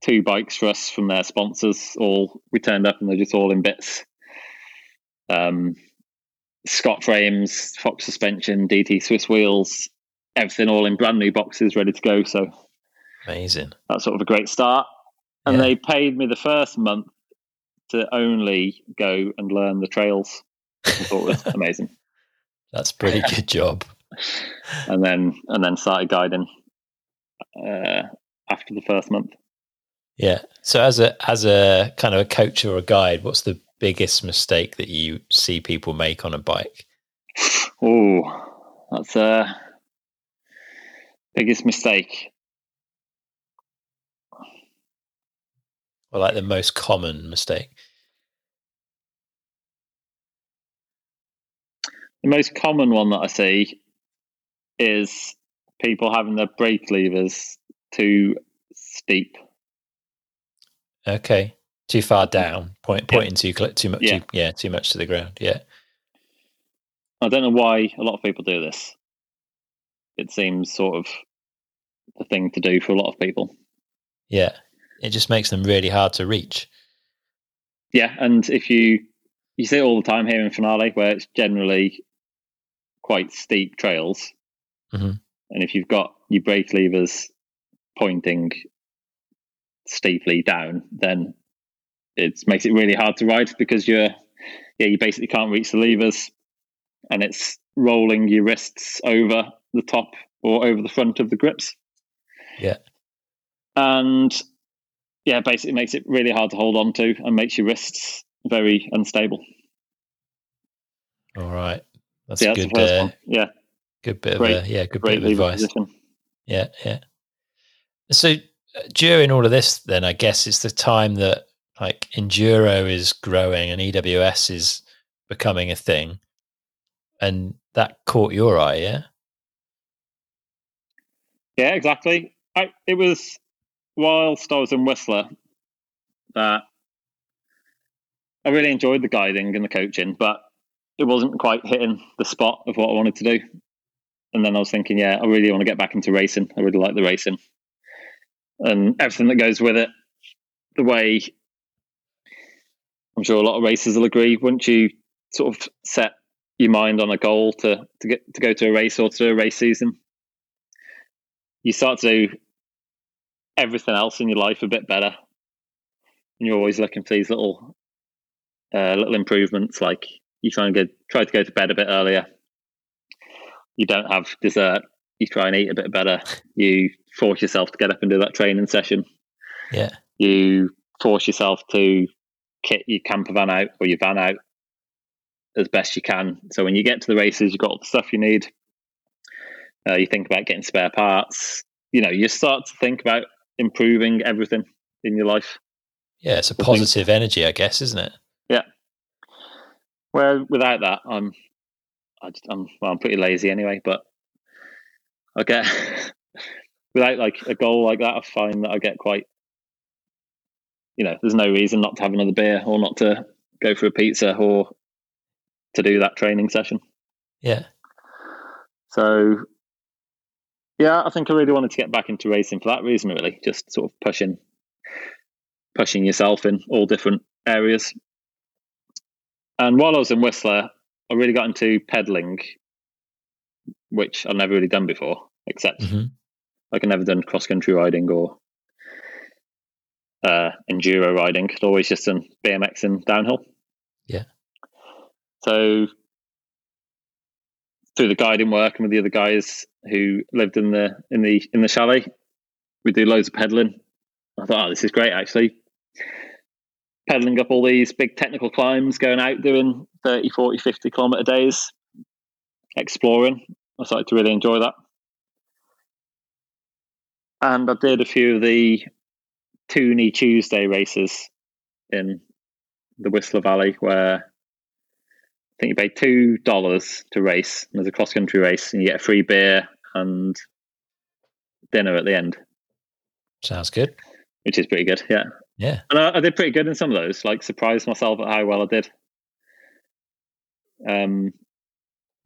two bikes for us from their sponsors. All we turned up and they're just all in bits. Um, Scott frames, Fox suspension, DT Swiss wheels, everything all in brand new boxes, ready to go. So Amazing. That's sort of a great start. And yeah. they paid me the first month to only go and learn the trails. I thought was amazing. That's pretty good job. and then and then started guiding uh, after the first month. Yeah. So as a as a kind of a coach or a guide, what's the biggest mistake that you see people make on a bike? Oh, that's a biggest mistake. or like the most common mistake? The most common one that I see is people having their brake levers too steep. Okay, too far down, point, pointing yeah. too too much. Yeah. Too, yeah, too much to the ground. Yeah. I don't know why a lot of people do this. It seems sort of the thing to do for a lot of people. Yeah it just makes them really hard to reach. Yeah, and if you you see it all the time here in Finale, where it's generally quite steep trails, mm-hmm. and if you've got your brake levers pointing steeply down, then it makes it really hard to ride because you're yeah you basically can't reach the levers, and it's rolling your wrists over the top or over the front of the grips. Yeah, and yeah, basically makes it really hard to hold on to and makes your wrists very unstable. All right, that's yeah, good. That's uh, yeah, good bit great, of uh, yeah, good bit of advice. Position. Yeah, yeah. So uh, during all of this, then I guess it's the time that like enduro is growing and EWS is becoming a thing, and that caught your eye, yeah. Yeah, exactly. I, it was whilst I was in Whistler, that I really enjoyed the guiding and the coaching, but it wasn't quite hitting the spot of what I wanted to do. And then I was thinking, yeah, I really want to get back into racing. I really like the racing and everything that goes with it. The way I'm sure a lot of racers will agree. Once you sort of set your mind on a goal to to get to go to a race or to a race season, you start to do everything else in your life a bit better. And you're always looking for these little uh, little improvements, like you try and get try to go to bed a bit earlier. You don't have dessert. You try and eat a bit better. You force yourself to get up and do that training session. Yeah. You force yourself to kit your camper van out or your van out as best you can. So when you get to the races, you've got all the stuff you need. Uh, you think about getting spare parts. You know, you start to think about improving everything in your life. Yeah, it's a positive energy, I guess, isn't it? Yeah. Well, without that, I'm, I just, I'm, well, I'm pretty lazy anyway. But I get without like a goal like that, I find that I get quite, you know, there's no reason not to have another beer or not to go for a pizza or to do that training session. Yeah. So yeah, I think I really wanted to get back into racing for that reason. Really, just sort of pushing, pushing yourself in all different areas. And while I was in Whistler, I really got into pedaling, which I've never really done before, except Mhm. like I've never done cross country riding or uh, enduro riding. I'd always just done BMX and downhill. Yeah. So through the guiding work and with the other guys who lived in the in the in the chalet, we do loads of pedaling. I thought, oh, this is great actually. Pedaling up all these big technical climbs, going out doing 30, 40, 50 kilometer days, exploring. I started to really enjoy that. And I did a few of the Toonie Tuesday races in the Whistler Valley where I think you pay two dollars to race. There's a cross country race and you get a free beer and dinner at the end, Sounds good. which is pretty good. Yeah. Yeah. And I, I did pretty good in some of those, like surprised myself at how well I did. Um,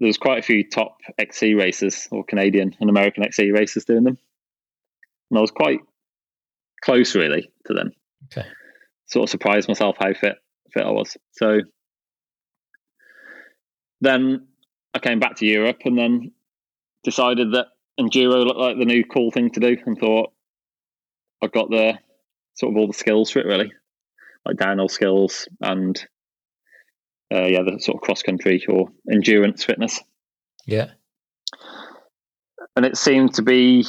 there was quite a few top XC races or Canadian and American XC races doing them. And I was quite close really to them. Okay. Sort of surprised myself how fit fit I was. So then I came back to Europe and then decided that enduro looked like the new cool thing to do and thought I've got the sort of all the skills for it really. Like downhill skills and uh, yeah, the sort of cross country or endurance fitness. Yeah. And it seemed to be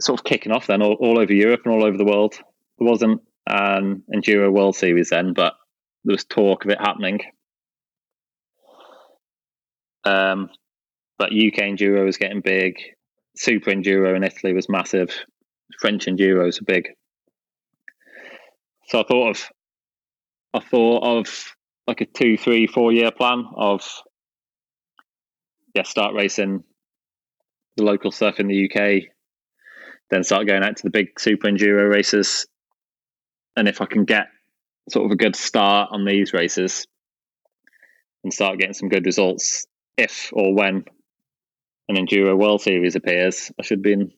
sort of kicking off then all, all over Europe and all over the world. There wasn't an Enduro World Series then, but there was talk of it happening. Um, but UK Enduro was getting big. Super Enduro in Italy was massive. French Enduros are big. So I thought of, I thought of like a two, three, four year plan of, yeah, start racing the local stuff in the UK, then start going out to the big super enduro races. And if I can get sort of a good start on these races and start getting some good results, if or when an enduro world series appears, I should be in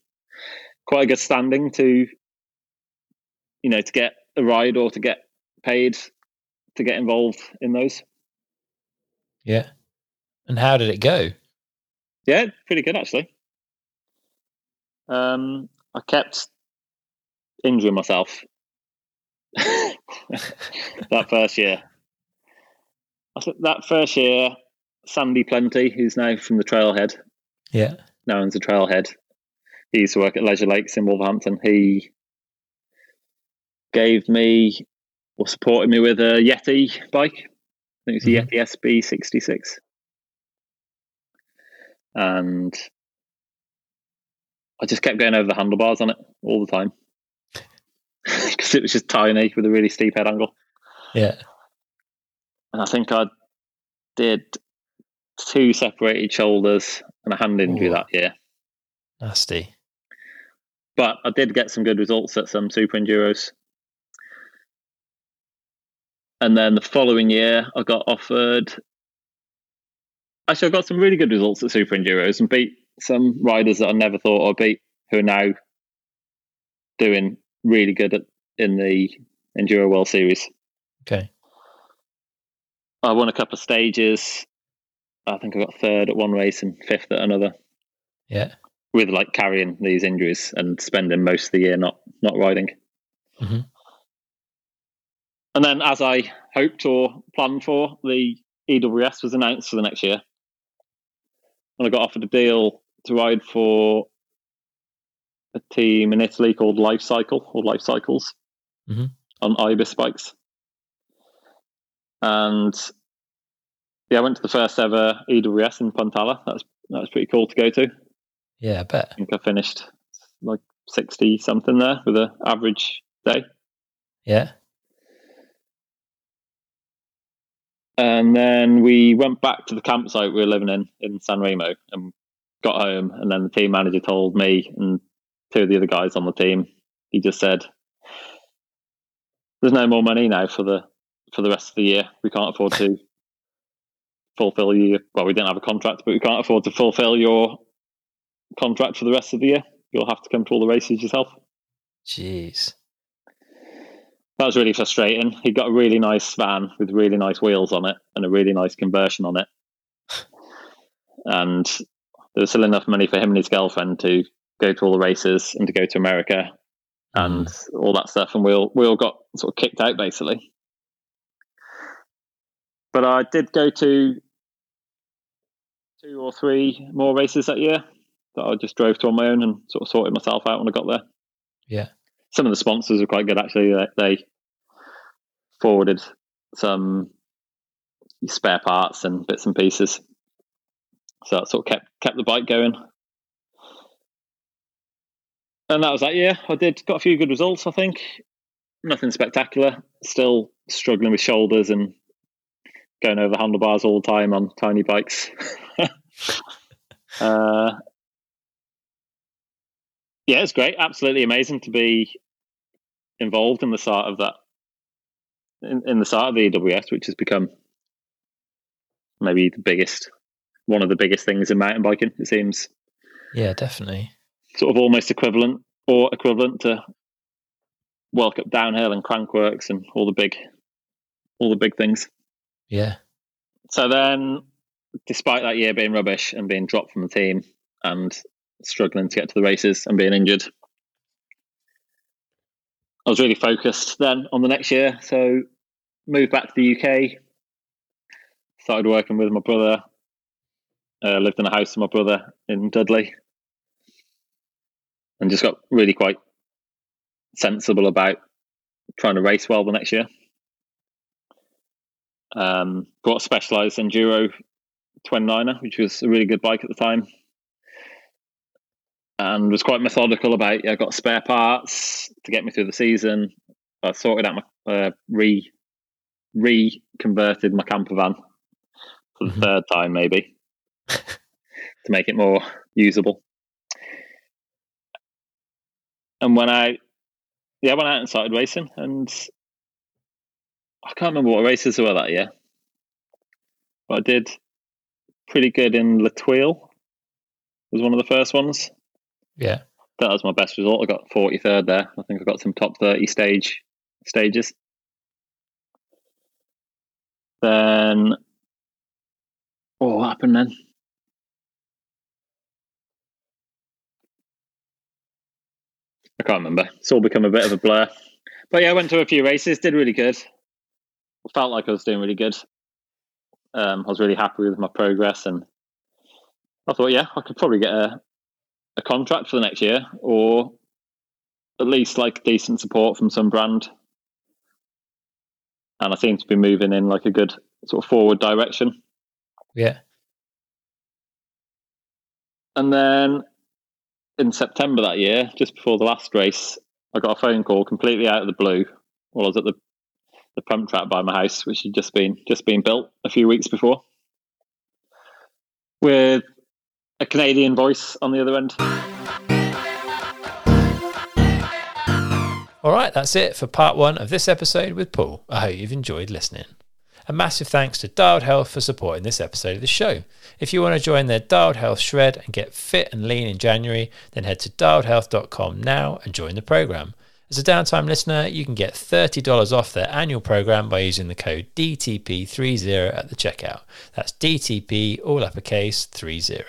quite a good standing to, you know, to get a ride or to get paid to get involved in those. Yeah. And how did it go? Yeah, pretty good actually. Um, I kept injuring myself that first year. I think that first year, Sandy Plenty, who's now from the Trailhead, Yeah. now owns the Trailhead. He used to work at Leisure Lakes in Wolverhampton. He gave me or supported me with a Yeti bike. I think it's a Mhm. Yeti SB66. And I just kept going over the handlebars on it all the time because it was just tiny with a really steep head angle. Yeah. And I think I did two separated shoulders and a hand injury Ooh. that year. Nasty. But I did get some good results at some super enduros. And then the following year, I got offered. Actually, I got some really good results at super enduros and beat some riders that I never thought I'd beat, who are now doing really good at, in the Enduro World Series. Okay. I won a couple of stages. I think I got third at one race and fifth at another. Yeah. with like carrying these injuries and spending most of the year not not riding. Mhm. And then, as I hoped or planned for, the EWS was announced for the next year, and I got offered a deal to ride for a team in Italy called Life Cycle or Life Cycles Mhm. on Ibis bikes. And yeah, I went to the first ever EWS in Punta Ala. That's that's pretty cool to go to. Yeah, I bet. I think I finished like 60 something there with an average day. Yeah. And then we went back to the campsite we were living in in San Remo and got home. And then the team manager told me and two of the other guys on the team, he just said, "There's no more money now for the for the rest of the year. We can't afford to fulfill you. Well, we didn't have a contract, but we can't afford to fulfill your contract for the rest of the year. You'll have to come to all the races yourself. Jeez. That was really frustrating. He got a really nice van with really nice wheels on it and a really nice conversion on it. and there was still enough money for him and his girlfriend to go to all the races and to go to America and mm. all that stuff. And we all, we all got sort of kicked out basically. But I did go to two or three more races that year that I just drove to on my own and sort of sorted myself out when I got there. Yeah. Some of the sponsors were quite good actually. They forwarded some spare parts and bits and pieces. So that sort of kept kept the bike going. And that was that year. I did got a few good results, I think. Nothing spectacular. Still struggling with shoulders and going over handlebars all the time on tiny bikes. uh, yeah, it's great. Absolutely amazing to be involved in the start of that, in, in the start of the EWS, which has become maybe the biggest, one of the biggest things in mountain biking. It seems. Yeah, definitely. Sort of almost equivalent or equivalent to World Cup downhill and Crankworx and all the big, all the big things. Yeah. So then, despite that year being rubbish and being dropped from the team and struggling to get to the races and being injured, I was really focused then on the next year. So moved back to the UK, started working with my brother, uh, lived in a house with my brother in Dudley, and just got really quite sensible about trying to race well the next year. Um, got a Specialized Enduro 29er, which was a really good bike at the time. And was quite methodical about, yeah, I got spare parts to get me through the season. I sorted out my, uh, re, re-converted my camper van for the mm-hmm. third time, maybe, to make it more usable. And when I, yeah, I went out and started racing and I can't remember what races were that year, but I did pretty good in La Thuile. Was one of the first ones. Yeah, that was my best result. I got forty third there. I think I got some top thirty stage stages. Then, oh, what happened then? I can't remember. It's all become a bit of a blur. But yeah, I went to a few races, did really good felt like I was doing really good. Um, I was really happy with my progress, and I thought, yeah, I could probably get a a contract for the next year, or at least like decent support from some brand. And I seem to be moving in like a good sort of forward direction. Yeah. And then in September that year, just before the last race, I got a phone call completely out of the blue while I was at the the pump track by my house, which had just been just been built a few weeks before, with a Canadian voice on the other end. All right, that's it for part one of this episode with Paul. I hope you've enjoyed listening. A massive thanks to Dialed Health for supporting this episode of the show. If you want to join their Dialed Health shred and get fit and lean in January, then head to dialedhealth.com now and join the program. As a downtime listener, you can get $30 off their annual program by using the code DTP30 at the checkout. That's DTP, all uppercase, 30.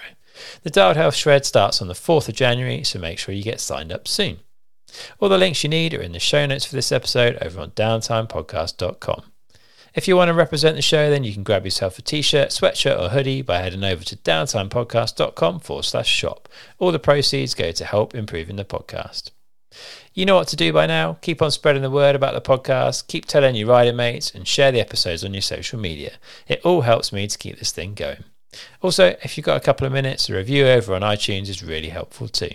The Dialed Health Shred starts on the 4th of January, so make sure you get signed up soon. All the links you need are in the show notes for this episode over on downtimepodcast.com. If you want to represent the show, then you can grab yourself a t shirt, sweatshirt, or hoodie by heading over to downtimepodcast.com forward slash shop. All the proceeds go to help improving the podcast. You know what to do by now. Keep on spreading the word about the podcast, keep telling your riding mates, and share the episodes on your social media. It all helps me to keep this thing going. Also, if you've got a couple of minutes, a review over on iTunes is really helpful too.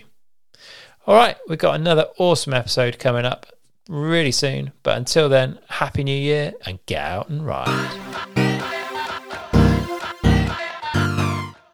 All right, we've got another awesome episode coming up really soon. But until then, Happy New Year and get out and ride.